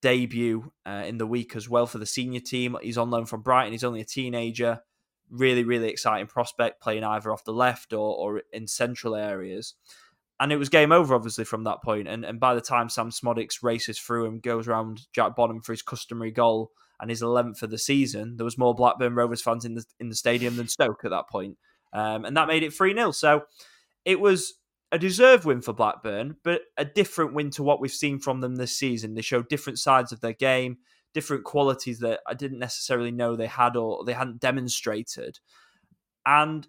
debut uh, in the week as well for the senior team. He's on loan from Brighton. He's only a teenager. Really, really exciting prospect playing either off the left or, or in central areas. And it was game over, obviously, from that point. And, and by the time Sam Szmodics races through and goes around Jack Bonham for his customary goal and his 11th of the season, there was more Blackburn Rovers fans in the in the stadium than Stoke at that point. Um, and that made it 3 0. So it was a deserved win for Blackburn, but a different win to what we've seen from them this season. They showed different sides of their game, different qualities that I didn't necessarily know they had or they hadn't demonstrated. And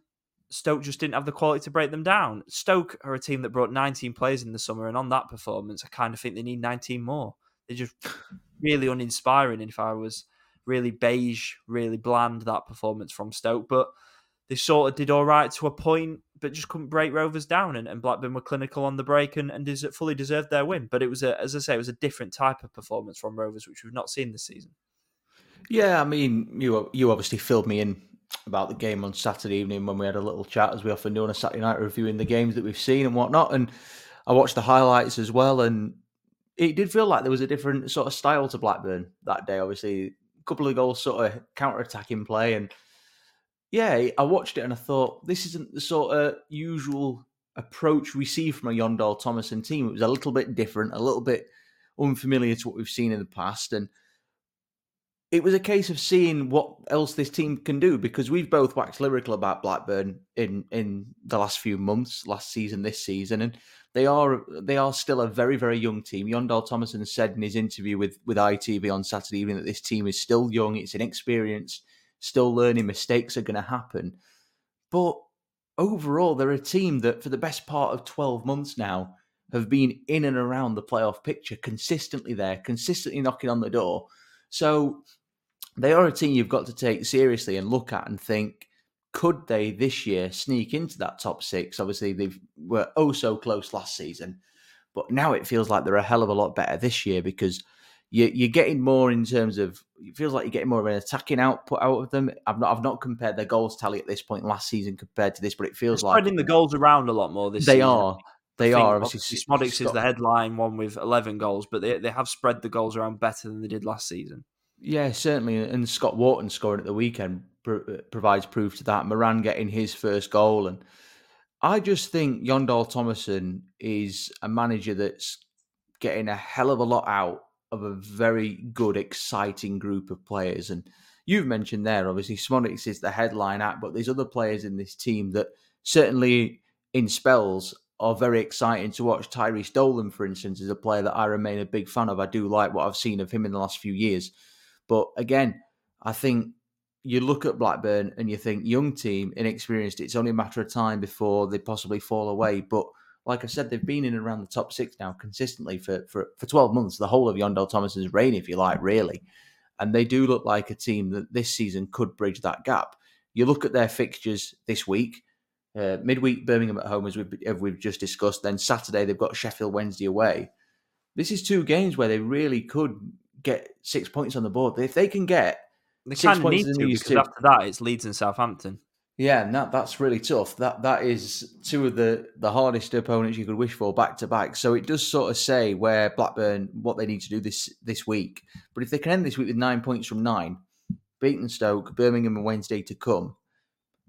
Stoke just didn't have the quality to break them down. Stoke are a team that brought 19 players in the summer, and on that performance, I kind of think they need 19 more. They're just really uninspiring. If I was really beige, really bland, that performance from Stoke, but they sort of did all right to a point, but just couldn't break Rovers down. And, and Blackburn were clinical on the break and, and des- fully deserved their win. But it was, a, as I say, it was a different type of performance from Rovers, which we've not seen this season. Yeah, I mean, you you obviously filled me in about the game on Saturday evening when we had a little chat, as we often do on a Saturday night, reviewing the games that we've seen and whatnot. And I watched the highlights as well, and it did feel like there was a different sort of style to Blackburn that day. Obviously, a couple of goals, sort of counter attacking play, and yeah, I watched it and I thought this isn't the sort of usual approach we see from a Jon Dahl Tomasson team. It was a little bit different, a little bit unfamiliar to what we've seen in the past, and it was a case of seeing what else this team can do because we've both waxed lyrical about Blackburn in in the last few months, last season, this season, and they are they are still a very very young team. Jon Tomasson said in his interview with with ITV on Saturday evening that this team is still young, it's inexperienced still learning, mistakes are going to happen. But overall, they're a team that for the best part of 12 months now have been in and around the playoff picture, consistently there, consistently knocking on the door. So they are a team you've got to take seriously and look at and think, could they this year sneak into that top six? Obviously, they were oh so close last season, but now it feels like they're a hell of a lot better this year because you, are getting more in terms of it feels like you're getting more of an attacking output out of them. I've not I've not compared their goals tally at this point last season compared to this, but it feels like spreading the goals around a lot more this. They season. are. They are obviously. Szmodics is the headline one with eleven goals, but they they have spread the goals around better than they did last season. Yeah, certainly. And Scott Wharton scoring at the weekend uh, provides proof to that. Moran getting his first goal, and I just think Jon Dahl Tomasson is a manager that's getting a hell of a lot out of a very good, exciting group of players. And you've mentioned there, obviously, Szmodics is the headline act, but there's other players in this team that certainly in spells are very exciting to watch. Tyrhys Dolan, for instance, is a player that I remain a big fan of. I do like what I've seen of him in the last few years. But again, I think you look at Blackburn and you think young team, inexperienced. It's only a matter of time before they possibly fall away. But like I said, they've been in and around the top six now consistently for for, for twelve months, the whole of Jon Tomasson's reign, if you like, really. And they do look like a team that this season could bridge that gap. You look at their fixtures this week. Uh, midweek Birmingham at home, as we've, as we've just discussed. Then Saturday they've got Sheffield Wednesday away. This is two games where they really could get six points on the board. If they can get they kind of need to because two, after that it's Leeds and Southampton. Yeah, and that, that's really tough. That that is two of the, the hardest opponents you could wish for back to back. So it does sort of say where Blackburn what they need to do this this week. But if they can end this week with nine points from nine, beating Stoke, Birmingham and Wednesday to come,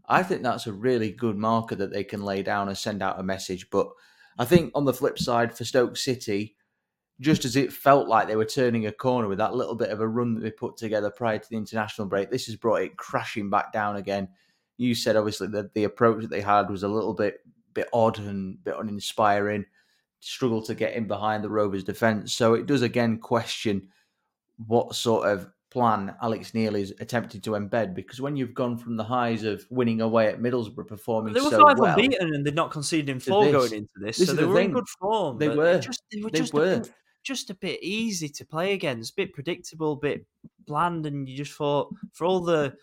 I think that's a really good marker that they can lay down and send out a message. But I think on the flip side, for Stoke City, just as it felt like they were turning a corner with that little bit of a run that they put together prior to the international break, this has brought it crashing back down again. You said obviously that the approach that they had was a little bit bit odd and a bit uninspiring. Struggled to get in behind the Rovers' defence, so it does again question what sort of plan Alex Neil is attempting to embed because when you've gone from the highs of winning away at Middlesbrough, performing they were so five well, unbeaten and they're not conceding four this, going into this, this so they the were thing. in good form. They were. Just, they were they just were. Just a bit easy to play against, a bit predictable, a bit bland, and you just thought for all the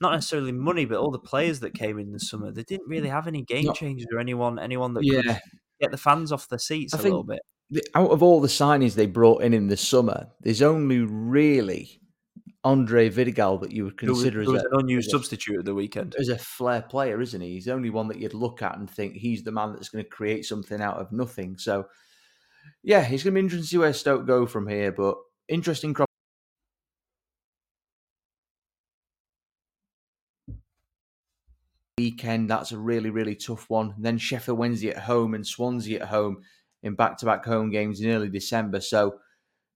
not necessarily money, but all the players that came in the summer, they didn't really have any game changers or anyone anyone that yeah. could get the fans off their seats I a little bit. out of all the signings they brought in in the summer, there's only really Andre Vidigal that you would consider was, as a, an unused substitute at the weekend. As a flair player, isn't he? He's the only one that you'd look at and think he's the man that's going to create something out of nothing. So, yeah, it's going to be interesting to see where Stoke go from here. But interesting crop. Weekend, that's a really, really tough one. And then Sheffield Wednesday at home and Swansea at home in back to back home games in early December. So,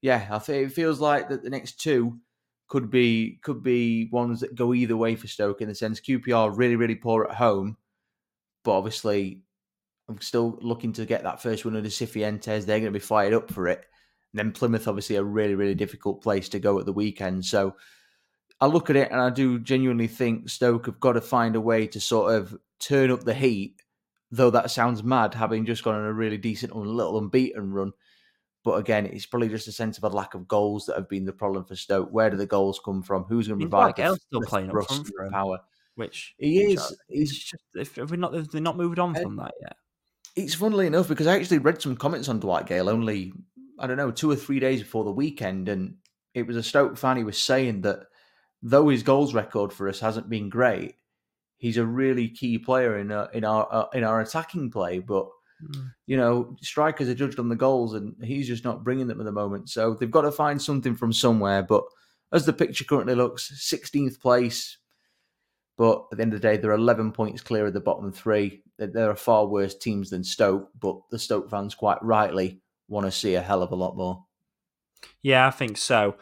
yeah, I think it feels like that the next two could be could be ones that go either way for Stoke in the sense QPR really really poor at home, but obviously I'm still looking to get that first win of the Cifuentes. They're going to be fired up for it. And then Plymouth obviously a really really difficult place to go at the weekend. So I look at it and I do genuinely think Stoke have got to find a way to sort of turn up the heat. Though that sounds mad, having just gone on a really decent, little unbeaten run but again, it's probably just a sense of a lack of goals that have been the problem for Stoke. Where do the goals come from? Who's going to provide the, still playing up front for power? Which he is. He's just if, if we're not if they're not moved on from that yet. It's funnily enough because I actually read some comments on Dwight Gayle only I don't know two or three days before the weekend, and it was a Stoke fan who was saying that though his goals record for us hasn't been great, he's a really key player in our, in our uh, in our attacking play, but Mm. You know, strikers are judged on the goals, and he's just not bringing them at the moment. So they've got to find something from somewhere. But as the picture currently looks, 16th place. But at the end of the day, they're 11 points clear of the bottom three. There are far worse teams than Stoke, but the Stoke fans quite rightly want to see a hell of a lot more. Yeah, I think so.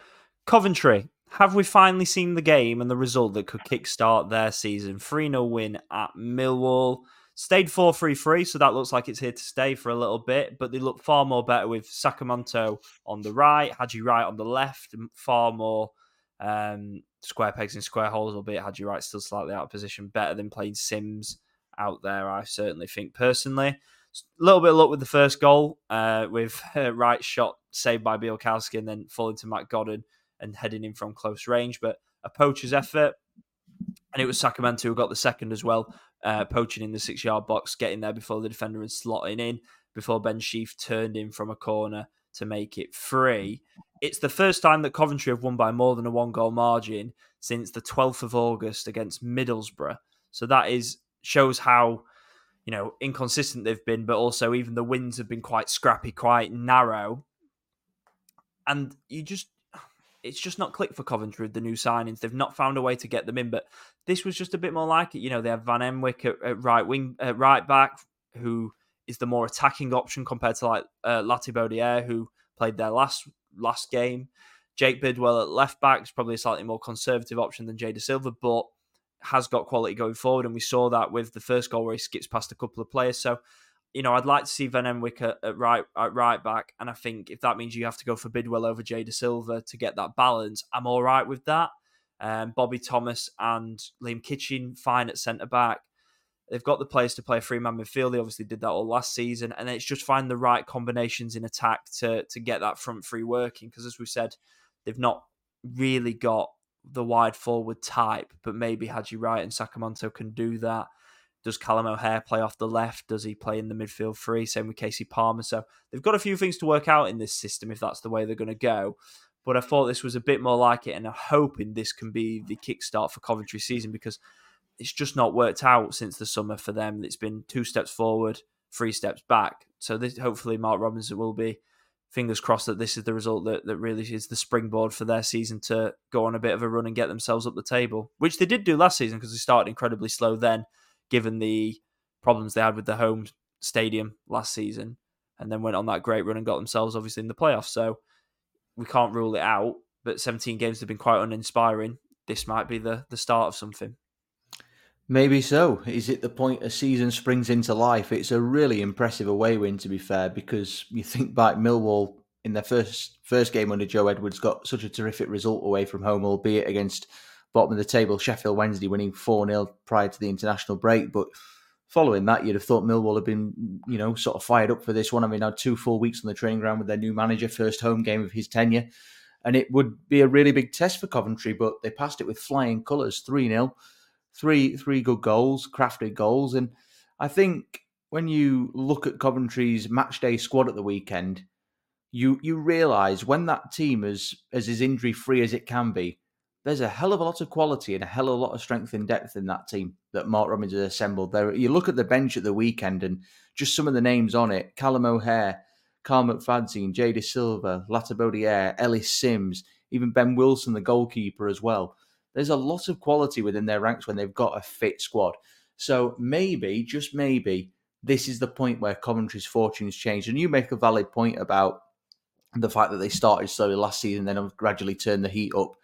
Coventry, have we finally seen the game and the result that could kickstart their season? 3 0 win at Millwall. Stayed 4 3 3, so that looks like it's here to stay for a little bit, but they look far more better with Sakamoto on the right, Haji Wright on the left, far more um, square pegs in square holes, albeit Haji Wright still slightly out of position, better than playing Simms out there, I certainly think personally. A little bit of luck with the first goal, uh, with uh, Wright shot saved by Bialkowski and then falling to Matt Godden and heading in from close range, but a poacher's effort. And it was Sakamoto who got the second as well, uh, poaching in the six yard box, getting there before the defender and slotting in before Ben Sheaf turned in from a corner to make it free. It's the first time that Coventry have won by more than a one goal margin since the 12th of August against Middlesbrough. So that is shows how you know inconsistent they've been, but also even the wins have been quite scrappy, quite narrow. And you just it's just not clicked for Coventry with the new signings. They've not found a way to get them in. But this was just a bit more like it. You know, they have Van Ewijk at, at right wing, at right back, who is the more attacking option compared to like uh, Bodier, who played their last last game. Jake Bidwell at left back is probably a slightly more conservative option than Jay Dasilva, but has got quality going forward. And we saw that with the first goal where he skips past a couple of players. So, you know, I'd like to see Van Ewijk at, at right at right back. And I think if that means you have to go for Bidwell over Jay Dasilva to get that balance, I'm all right with that. Um, Bobby Thomas and Liam Kitching fine at centre back. They've got the players to play a man midfield. They obviously did that all last season, and it's just find the right combinations in attack to to get that front three working. Because as we said, they've not really got the wide forward type, but maybe Haji Wright and Sakamoto can do that. Does Callum O'Hare play off the left? Does he play in the midfield three? Same with Casey Palmer. So they've got a few things to work out in this system if that's the way they're going to go. But I thought this was a bit more like it, and I'm hoping this can be the kickstart for Coventry season because it's just not worked out since the summer for them. It's been two steps forward, three steps back. So this, hopefully Mark Robins will be fingers crossed that this is the result that, that really is the springboard for their season to go on a bit of a run and get themselves up the table, which they did do last season because they started incredibly slow then, given the problems they had with the home stadium last season, and then went on that great run and got themselves obviously in the playoffs. So we can't rule it out, but 17 games have been quite uninspiring. This might be the, the start of something. Maybe so. Is it the point a season springs into life? It's a really impressive away win, to be fair, because you think back Millwall in their first first game under Joe Edwards got such a terrific result away from home, albeit against bottom of the table Sheffield Wednesday, winning four 0 prior to the international break. But following that, you'd have thought Millwall had been, you know, sort of fired up for this one. I mean, had two full weeks on the training ground with their new manager, first home game of his tenure, and it would be a really big test for Coventry. But they passed it with flying colours, three 0 three three good goals, crafted goals, and I think when you look at Coventry's matchday squad at the weekend, you you realise when that team is as is injury free as it can be, there's a hell of a lot of quality and a hell of a lot of strength and depth in that team that Mark Robins has assembled. There, you look at the bench at the weekend and just some of the names on it: Callum O'Hare, Carl McFadzean, Jay Dasilva, Latibeaudiere, Ellis Simms, even Ben Wilson, the goalkeeper as well there's a lot of quality within their ranks when they've got a fit squad. So maybe, just maybe, this is the point where Coventry's fortunes change. And you make a valid point about the fact that they started slowly last season, then have gradually turned the heat up.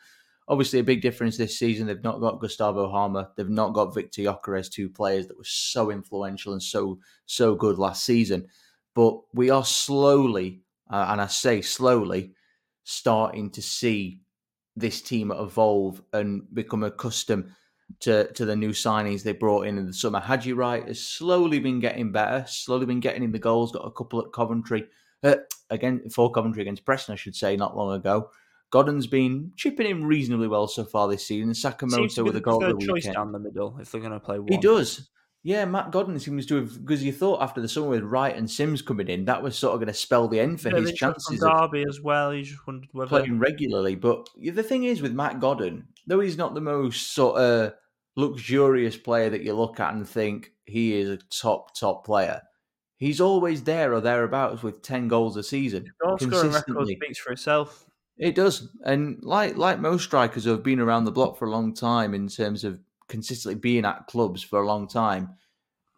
Obviously, a big difference this season. They've not got Gustavo Hamer. They've not got Viktor Gyökeres, two players that were so influential and so so good last season. But we are slowly, uh, and I say slowly, starting to see this team evolve and become accustomed to to the new signings they brought in in the summer. Haji Wright has slowly been getting better, slowly been getting in the goals. Got a couple at Coventry, uh, again for Coventry against Preston, I should say, not long ago. Godden's been chipping in reasonably well so far this season. Sakamoto with a goal the weekend. down the middle if they're going to play one. He does. Yeah, Matt Godden seems to have because you thought after the summer with Wright and Simms coming in, that was sort of going to spell the end for yeah, his chances. Derby as well. He just wondered whether playing regularly. But the thing is with Matt Godden, though he's not the most sort of luxurious player that you look at and think he is a top top player, he's always there or thereabouts with ten goals a season. Goal scoring record speaks for itself. It does, and like like most strikers who have been around the block for a long time in terms of consistently being at clubs for a long time,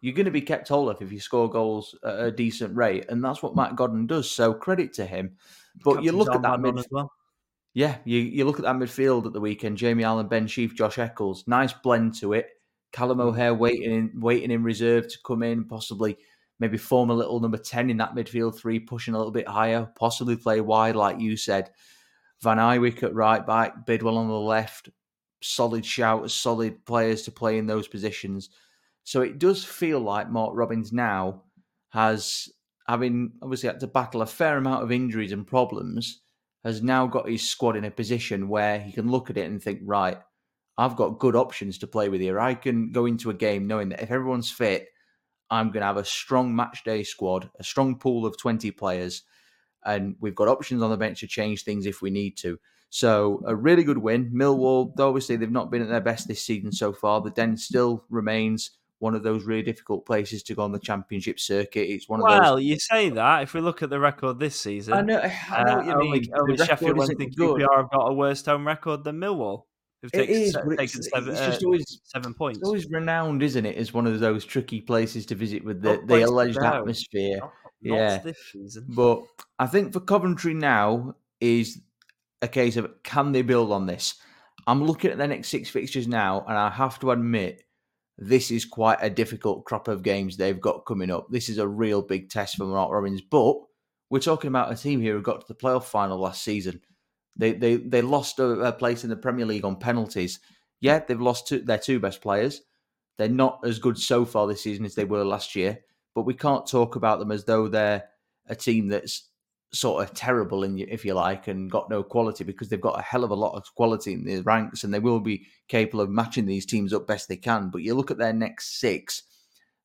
you're going to be kept hold of if you score goals at a decent rate, and that's what Matt Godden does. So credit to him. But you look at that midfield. Well. Yeah, you, you look at that midfield at the weekend: Jamie Allen, Ben Sheaf, Josh Eccles. Nice blend to it. Callum mm. O'Hare waiting in, waiting in reserve to come in, possibly maybe form a little number ten in that midfield three, pushing a little bit higher, possibly play wide, like you said. Van Ewijk at right back, Bidwell on the left, solid shouts, solid players to play in those positions. So it does feel like Mark Robins now has, having obviously had to battle a fair amount of injuries and problems, has now got his squad in a position where he can look at it and think, right, I've got good options to play with here. I can go into a game knowing that if everyone's fit, I'm going to have a strong match day squad, a strong pool of 20 players, and we've got options on the bench to change things if we need to. So a really good win. Millwall, obviously they've not been at their best this season so far, but Den still remains one of those really difficult places to go on the championship circuit. It's one of those well, those. you say that. If we look at the record this season, I know, I know uh, what you only, mean. Only Sheffield Wednesday QPR have got a worse home record than Millwall. Taken, it is, taken it's, seven, it's just uh, always seven points. It's always renowned, isn't it, as one of those tricky places to visit with the, the alleged atmosphere. Not, not yeah, but I think for Coventry now is a case of can they build on this? I'm looking at the next six fixtures now, and I have to admit, this is quite a difficult crop of games they've got coming up. This is a real big test for Mark Robins, but we're talking about a team here who got to the playoff final last season. They they they lost a, a place in the Premier League on penalties. Yeah, they've lost two, their two best players. They're not as good so far this season as they were last year, but we can't talk about them as though they're a team that's sort of terrible in if you like and got no quality because they've got a hell of a lot of quality in the ranks and they will be capable of matching these teams up best they can. But you look at their next six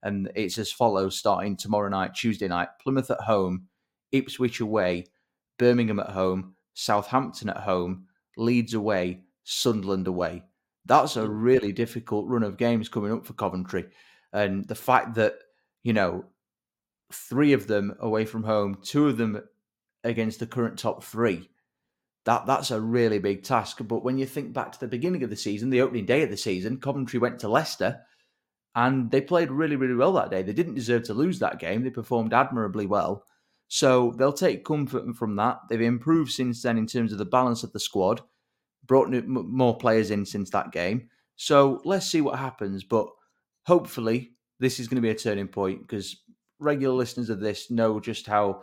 and it's as follows starting tomorrow night tuesday night plymouth at home ipswich away birmingham at home southampton at home leeds away sunderland away. That's a hmm. really difficult run of games coming up for coventry and the fact that you know three of them away from home two of them against the current top three. That that's a really big task. But when you think back to the beginning of the season, the opening day of the season, Coventry went to Leicester and they played really, really well that day. They didn't deserve to lose that game. They performed admirably well. So they'll take comfort from that. They've improved since then in terms of the balance of the squad, brought more players in since that game. So let's see what happens. But hopefully, this is going to be a turning point because regular listeners of this know just how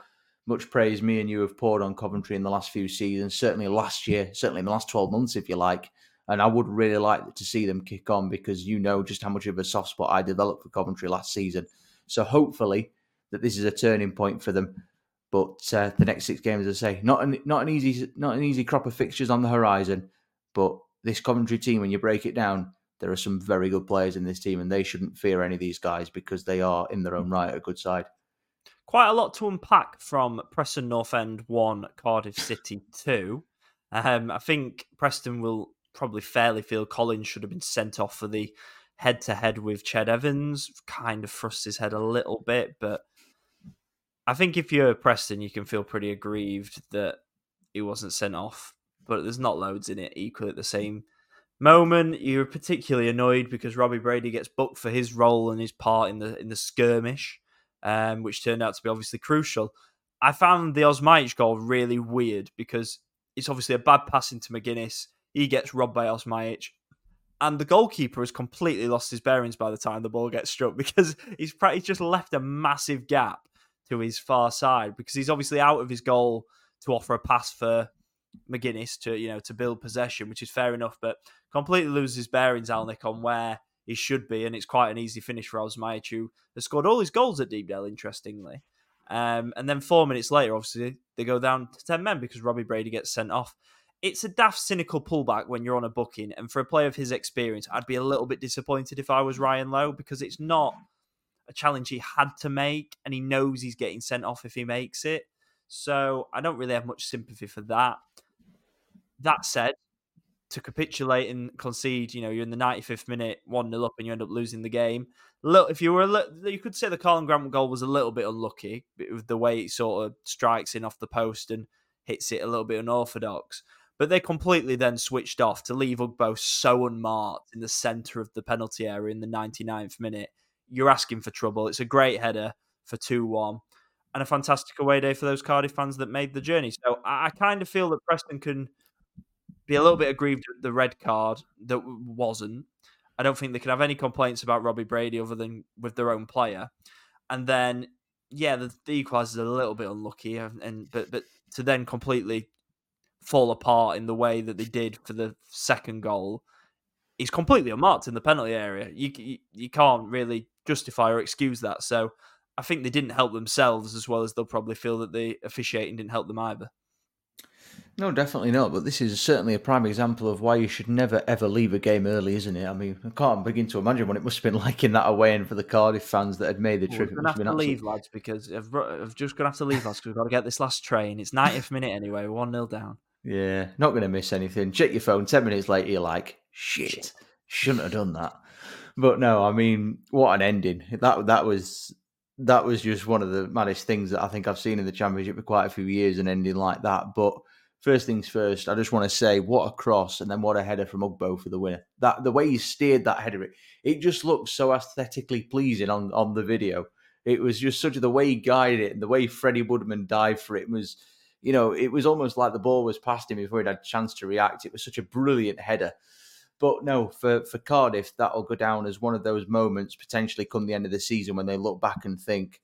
much praise me and you have poured on Coventry in the last few seasons, certainly last year, certainly in the last 12 months, if you like. And I would really like to see them kick on because you know just how much of a soft spot I developed for Coventry last season. So hopefully that this is a turning point for them. But uh, the next six games, as I say, not an not an easy not an easy crop of fixtures on the horizon. But this Coventry team, when you break it down, there are some very good players in this team, and they shouldn't fear any of these guys because they are in their own right a good side quite a lot to unpack from Preston North End 1, Cardiff City 2. Um, I think Preston will probably fairly feel Collins should have been sent off for the head to head with Ched Evans. Kind of thrust his head a little bit, but I think if you're Preston, you can feel pretty aggrieved that he wasn't sent off. But there's not loads in it equally at the same moment. You're particularly annoyed because Robbie Brady gets booked for his role and his part in the in the skirmish um, which turned out to be obviously crucial. I found the Osmajić goal really weird because it's obviously a bad pass into McGuinness. He gets robbed by Osmajić. And the goalkeeper has completely lost his bearings by the time the ball gets struck because he's, he's just left a massive gap to his far side because he's obviously out of his goal to offer a pass for McGuinness to you know to build possession, which is fair enough, but completely loses his bearings, Alnwick, on where he should be, and it's quite an easy finish for Osmajić, who has scored all his goals at Deepdale, interestingly. Um, and then four minutes later, obviously, they go down to 10 men because Robbie Brady gets sent off. It's a daft, cynical pullback when you're on a booking. And for a player of his experience, I'd be a little bit disappointed if I was Ryan Lowe because it's not a challenge he had to make. And he knows he's getting sent off if he makes it. So I don't really have much sympathy for that. That said, to capitulate and concede. You know, you're in the 95th minute, one 0 up, and you end up losing the game. Look, if you were, a you could say the Karlan Grant goal was a little bit unlucky with the way it sort of strikes in off the post and hits it a little bit unorthodox. But they completely then switched off to leave Ugbo so unmarked in the centre of the penalty area in the 99th minute. You're asking for trouble. It's a great header for 2 1 and a fantastic away day for those Cardiff fans that made the journey. So I kind of feel that Preston can be a little bit aggrieved at the red card that wasn't. I don't think they can have any complaints about Robbie Brady other than with their own player. And then, yeah, the, the equaliser is a little bit unlucky, and, and but but to then completely fall apart in the way that they did for the second goal is completely unmarked in the penalty area. You, you you can't really justify or excuse that. So I think they didn't help themselves as well as they'll probably feel that the officiating didn't help them either. No, definitely not. But this is certainly a prime example of why you should never ever leave a game early, isn't it? I mean, I can't begin to imagine what it must have been like in that away end for the Cardiff fans that had made the trip. We're to have to leave, lads, because I've, I've just to have to leave, lads, because we've got to get this last train. It's 90th minute anyway, 1 0 down. Yeah, not going to miss anything. Check your phone. 10 minutes later, you're like, shit, shit, shouldn't have done that. But no, I mean, what an ending. That that was that was just one of the maddest things that I think I've seen in the championship for quite a few years, an ending like that. But first things first, I just want to say what a cross and then what a header from Ugbo for the winner. That the way he steered that header, it, it just looks so aesthetically pleasing on, on the video. It was just such the way he guided it and the way Freddie Woodman dived for it was you know, it was almost like the ball was past him before he'd had a chance to react. It was such a brilliant header. But no, for, for Cardiff, that'll go down as one of those moments potentially come the end of the season when they look back and think,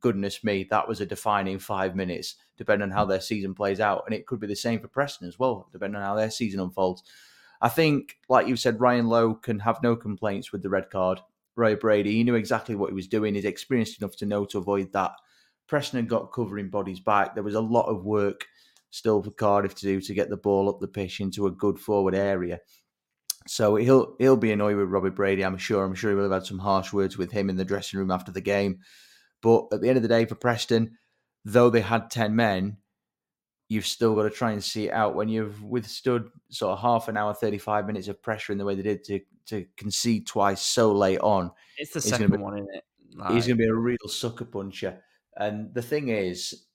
goodness me, that was a defining five minutes, depending on how their season plays out. And it could be the same for Preston as well, depending on how their season unfolds. I think, like you said, Ryan Lowe can have no complaints with the red card. Roy Brady, he knew exactly what he was doing. He's experienced enough to know to avoid that. Preston had got covering bodies back. There was a lot of work still for Cardiff to do to get the ball up the pitch into a good forward area. So he'll he'll be annoyed with Robbie Brady, I'm sure. I'm sure he will have had some harsh words with him in the dressing room after the game. But at the end of the day, for Preston, though they had ten men, you've still got to try and see it out. When you've withstood sort of half an hour, 35 minutes of pressure in the way they did to to concede twice so late on. It's the second be, one, isn't it? Like... He's going to be a real sucker puncher. And the thing is,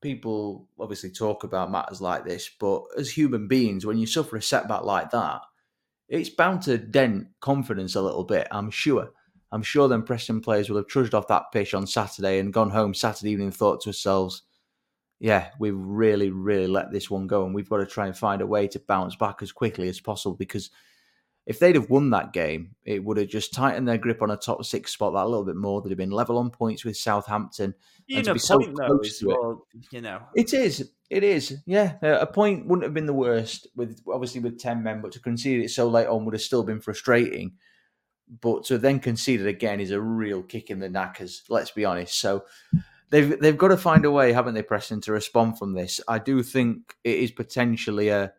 people obviously talk about matters like this, but as human beings, when you suffer a setback like that, it's bound to dent confidence a little bit, I'm sure. I'm sure then Preston players will have trudged off that pitch on Saturday and gone home Saturday evening and thought to ourselves, yeah, we've really, really let this one go and we've got to try and find a way to bounce back as quickly as possible because if they'd have won that game, it would have just tightened their grip on a top six spot that a little bit more. They'd have been level on points with Southampton. You know, so point though is well, you know, it is, it is, yeah. Uh, a point wouldn't have been the worst with obviously with ten men, but to concede it so late on would have still been frustrating. But to then concede it again is a real kick in the knackers. Let's be honest. So they've they've got to find a way, haven't they, Preston, to respond from this? I do think it is potentially a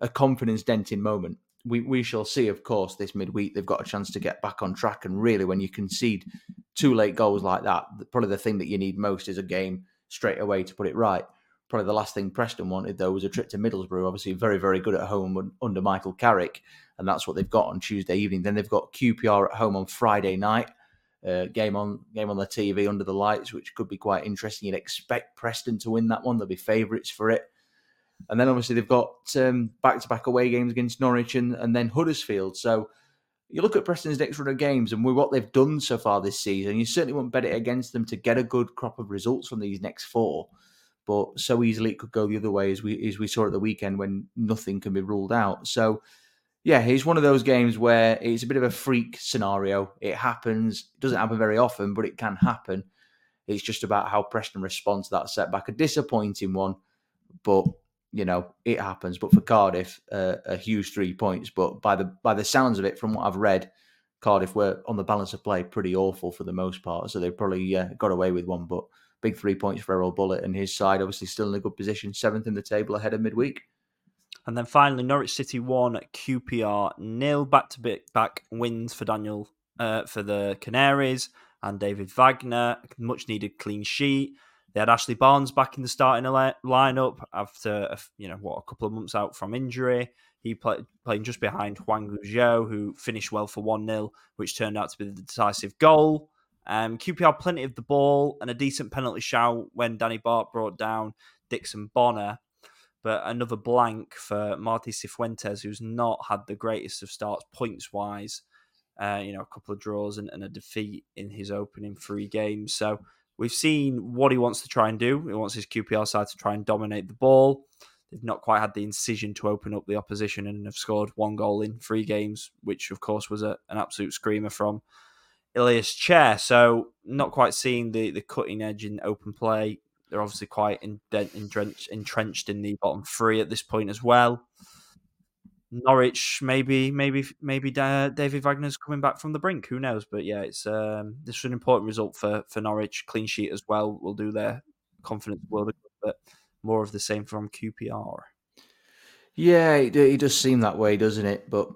a confidence denting moment we, we shall see, of course, this midweek. They've got a chance to get back on track. And really, when you concede two late goals like that, probably the thing that you need most is a game straight away to put it right. Probably the last thing Preston wanted, though, was a trip to Middlesbrough. Obviously, very, very good at home under Michael Carrick. And that's what they've got on Tuesday evening. Then they've got QPR at home on Friday night. Uh, game on game on the TV under the lights, which could be quite interesting. You'd expect Preston to win that one; they'll be favourites for it. And then obviously they've got back to back away games against Norwich and, and then Huddersfield. So you look at Preston's next run of games and what they've done so far this season, you certainly won't bet it against them to get a good crop of results from these next four. But so easily it could go the other way as we as we saw at the weekend when nothing can be ruled out. So yeah, it's one of those games where it's a bit of a freak scenario. It happens. It doesn't happen very often, but it can happen. It's just about how Preston responds to that setback. A disappointing one, but you know it happens. But for Cardiff, uh, a huge three points. But by the by the sounds of it, from what I've read, Cardiff were on the balance of play pretty awful for the most part. So they probably uh, got away with one. But big three points for Erol Bulut and his side, obviously still in a good position, seventh in the table ahead of midweek. And then finally, Norwich City won, QPR nil. Back to back wins for Daniel uh, for the Canaries and David Wagner. Much needed clean sheet. They had Ashley Barnes back in the starting lineup after you know what a couple of months out from injury. He played playing just behind Huang Ui-jo, who finished well for one 0 which turned out to be the decisive goal. Um, QPR plenty of the ball and a decent penalty shout when Danny Batth brought down Dixon Bonner, but another blank for Marti Cifuentes, who's not had the greatest of starts points wise. Uh, you know, a couple of draws and, and a defeat in his opening three games. So We've seen what he wants to try and do. He wants his QPR side to try and dominate the ball. They've not quite had the incision to open up the opposition and have scored one goal in three games, which of course was a, an absolute screamer from Ilias Chair. So not quite seeing the, the cutting edge in open play. They're obviously quite entrenched, entrenched in the bottom three at this point as well. Norwich, maybe, maybe, maybe David Wagner's coming back from the brink. Who knows? But yeah, it's um, this is an important result for for Norwich. Clean sheet as well will do their confidence world, but more of the same from QPR. Yeah, it, it does seem that way, doesn't it? But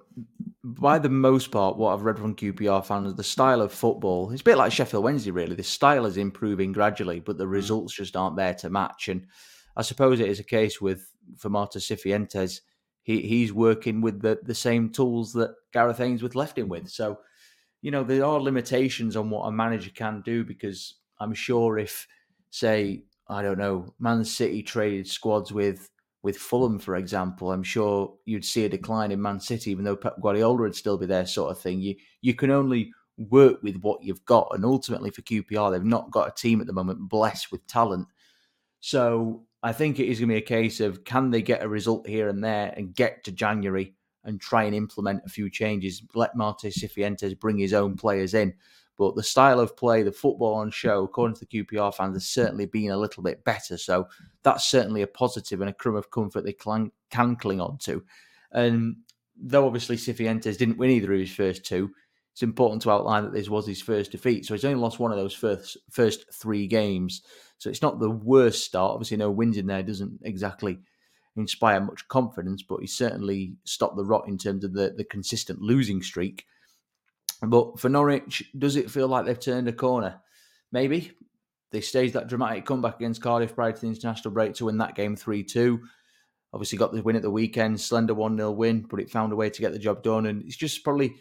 by the most part, what I've read from QPR fans, the style of football, it's a bit like Sheffield Wednesday, really. The style is improving gradually, but the mm. results just aren't there to match. And I suppose it is a case with for Marti Cifuentes he he's working with the the same tools that Gareth Ainsworth left him with. So, you know, there are limitations on what a manager can do because I'm sure if, say, I don't know, Man City traded squads with with Fulham, for example, I'm sure you'd see a decline in Man City, even though Pep Guardiola would still be there, sort of thing. You you can only work with what you've got, and ultimately for QPR, they've not got a team at the moment blessed with talent. So I think it is going to be a case of can they get a result here and there and get to January and try and implement a few changes. Let Marti Cifuentes bring his own players in. But the style of play, the football on show, according to the QPR fans, has certainly been a little bit better. So that's certainly a positive and a crumb of comfort they can, cling on to. And though obviously Cifuentes didn't win either of his first two, it's important to outline that this was his first defeat. So he's only lost one of those first first three games. So it's not the worst start. Obviously, no wins in there doesn't exactly inspire much confidence, but he certainly stopped the rot in terms of the, the consistent losing streak. But for Norwich, does it feel like they've turned a corner? Maybe. They staged that dramatic comeback against Cardiff prior to the international break to win that game 3 2. Obviously, got the win at the weekend, slender 1 0 win, but it found a way to get the job done. And it's just probably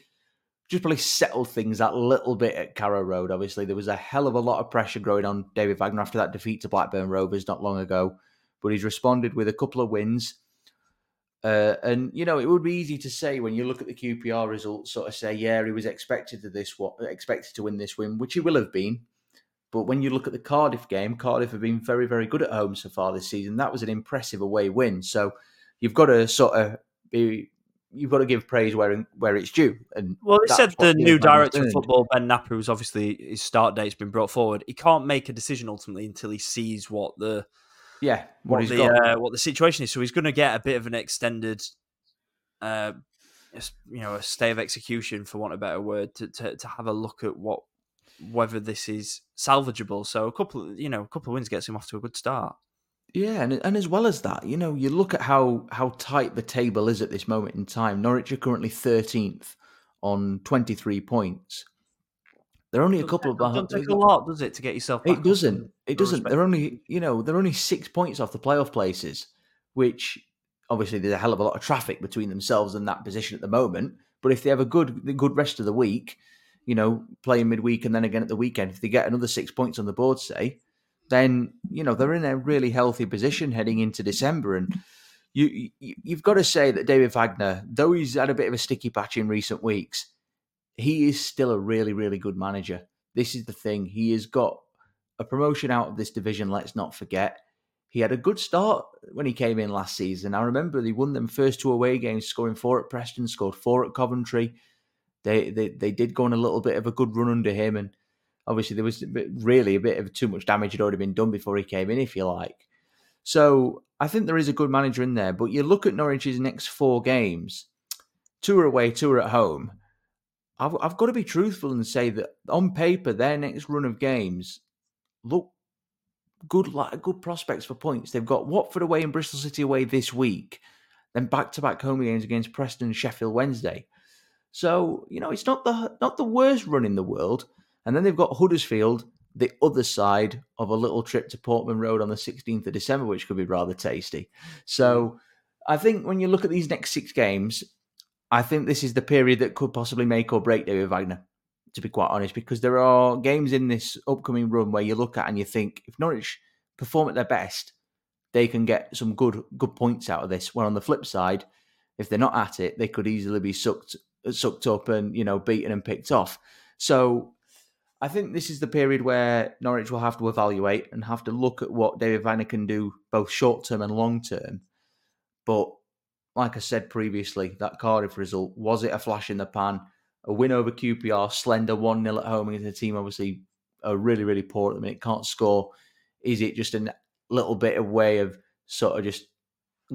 just probably settled things that little bit at Carrow Road. Obviously, there was a hell of a lot of pressure growing on David Wagner after that defeat to Blackburn Rovers not long ago, but he's responded with a couple of wins. Uh, and you know, it would be easy to say when you look at the QPR results, sort of say, yeah, he was expected to this, what expected to win this win, which he will have been. But when you look at the Cardiff game, Cardiff have been very, very good at home so far this season. That was an impressive away win. So you've got to sort of be, you've got to give praise where where it's due. And well, it said the new director of football, Ben Knapper, who's obviously his start date's been brought forward. He can't make a decision ultimately until he sees what the yeah, what, what the uh, what the situation is. So he's going to get a bit of an extended, uh, you know, a stay of execution, for want of a better word, to, to, to have a look at what whether this is salvageable. So a couple, you know, a couple of wins gets him off to a good start. Yeah, and and as well as that, you know, you look at how how tight the table is at this moment in time. Norwich are currently thirteenth on twenty three points. They're only a couple of. Doesn't take a lot, does it, to get yourself? it doesn't. It doesn't. They're only, you know, they're only six points off the playoff places, which obviously there's a hell of a lot of traffic between themselves and that position at the moment. But if they have a good, good rest of the week, you know, playing midweek and then again at the weekend, if they get another six points on the board, say, then you know they're in a really healthy position heading into December. And you, you you've got to say that David Wagner, though he's had a bit of a sticky patch in recent weeks, he is still a really, really good manager. This is the thing. He has got a promotion out of this division, let's not forget. He had a good start when he came in last season. I remember he won them first two away games, scoring four at Preston, scored four at Coventry. They they, they did go on a little bit of a good run under him, and obviously there was a bit, really a bit of too much damage had already been done before he came in, if you like. So I think there is a good manager in there. But you look at Norwich's next four games, two are away, two are at home I've, I've got to be truthful and say that on paper, their next run of games look good, like good prospects for points. They've got Watford away and Bristol City away this week, then back to back home games against Preston and Sheffield Wednesday. So you know it's not the not the worst run in the world. And then they've got Huddersfield, the other side of a little trip to Portman Road on the 16th of December, which could be rather tasty. So mm. I think when you look at these next six games, I think this is the period that could possibly make or break David Wagner, to be quite honest, because there are games in this upcoming run where you look at and you think if Norwich perform at their best, they can get some good good points out of this. Where on the flip side, if they're not at it, they could easily be sucked sucked up and you know beaten and picked off. So I think this is the period where Norwich will have to evaluate and have to look at what David Wagner can do both short term and long term. But like I said previously, that Cardiff result, was it a flash in the pan? A win over QPR, slender 1 0 at home against a team obviously are really, really poor at the minute, can't score. Is it just a little bit of way of sort of just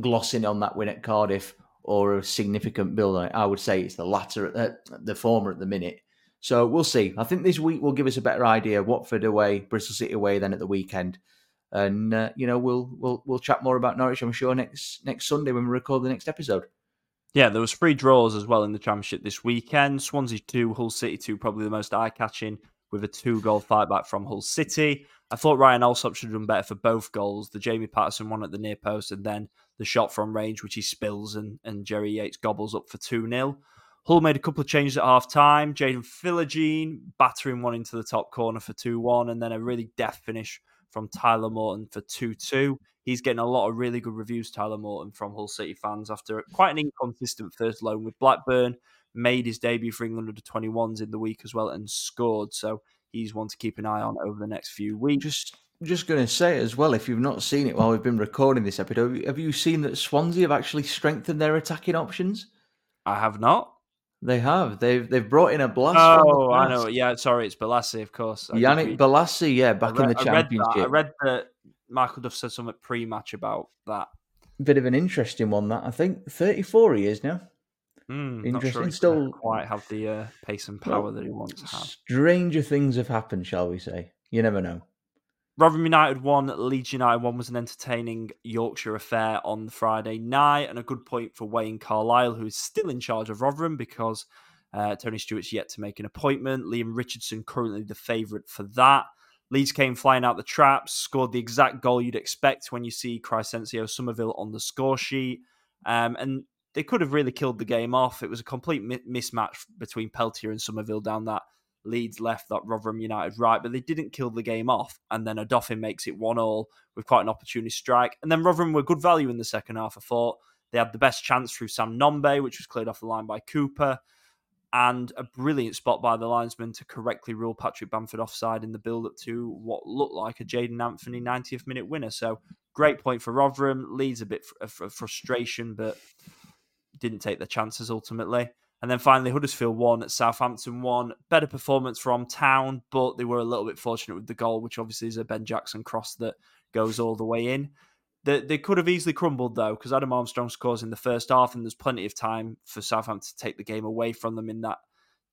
glossing on that win at Cardiff or a significant build on it? I would say it's the latter, at the, the former at the minute. So we'll see. I think this week will give us a better idea. Watford away, Bristol City away, then at the weekend and uh, you know we'll we'll we'll chat more about Norwich. I'm sure next next Sunday when we record the next episode. Yeah, there was three draws as well in the championship this weekend. Swansea two, Hull City two, probably the most eye catching with a two goal fight back from Hull City. I thought Ryan Allsop should have done better for both goals. The Jamie Paterson one at the near post, and then the shot from range, which he spills, and, and Jerry Yates gobbles up for 2 0. Hull made a couple of changes at half time. Jaden Philogene battering one into the top corner for 2 1, and then a really deft finish from Tyler Morton for 2 2. He's getting a lot of really good reviews, Tyler Morton, from Hull City fans after quite an inconsistent first loan with Blackburn. Made his debut for England under 21s in the week as well and scored. So he's one to keep an eye on over the next few weeks. Just just going to say as well, if you've not seen it while we've been recording this episode, have you seen that Swansea have actually strengthened their attacking options? I have not. They have. They've they've brought in a blast. Oh, I know. Yeah, sorry, it's Bolasie, of course. Yannick Bolasie, yeah, back read, in the championship. I read, I read that Michael Duff said something pre-match about that. Bit of an interesting one. That I think thirty four he is now. Mm, Interesting. Sure Still quite have the uh, pace and power well, that he once had. Stranger things have happened, shall we say? You never know. Rotherham United won, Leeds United won was an entertaining Yorkshire affair on Friday night, and a good point for Wayne Carlisle, who is still in charge of Rotherham because uh, Tony Stewart's yet to make an appointment. Leam Richardson currently the favourite for that. Leeds came flying out the traps, scored the exact goal you'd expect when you see Crysencio Summerville on the score sheet. Um, and they could have really killed the game off. It was a complete mi- mismatch between Peltier and Summerville down that Leeds left, that Rotherham United right, but they didn't kill the game off. And then Odoffin makes it one all with quite an opportunity strike. And then Rotherham were good value in the second half. I thought they had the best chance through Sam Nombe, which was cleared off the line by Cooper and a brilliant spot by the linesman to correctly rule Patrick Bamford offside in the build up to what looked like a Jaidon Anthony 90th minute winner. So great point for Rotherham. Leeds a bit of frustration, but didn't take the chances ultimately. And then finally, Huddersfield won, Southampton won. Better performance from Town, but they were a little bit fortunate with the goal, which obviously is a Ben Jackson cross that goes all the way in. They, they could have easily crumbled though, because Adam Armstrong scores in the first half, and there's plenty of time for Southampton to take the game away from them in that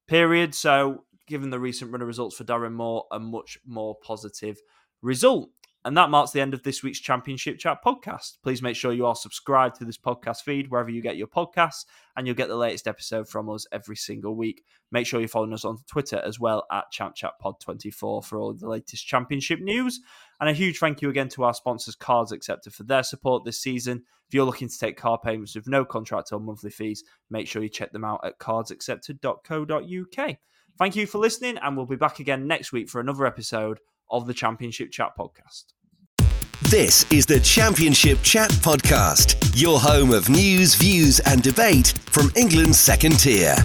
period. So, given the recent run of results for Darren Moore, a much more positive result. And that marks the end of this week's Championship Chat podcast. Please make sure you are subscribed to this podcast feed wherever you get your podcasts, and you'll get the latest episode from us every single week. Make sure you're following us on Twitter as well at ChampChatPod24 for all the latest Championship news. And a huge thank you again to our sponsors, Cards Accepted, for their support this season. If you're looking to take car payments with no contract or monthly fees, make sure you check them out at cardsaccepted.co.uk. Thank you for listening, and we'll be back again next week for another episode of the Championship Chat podcast. This is the Championship Chat Podcast, your home of news, views, and debate from England's second tier.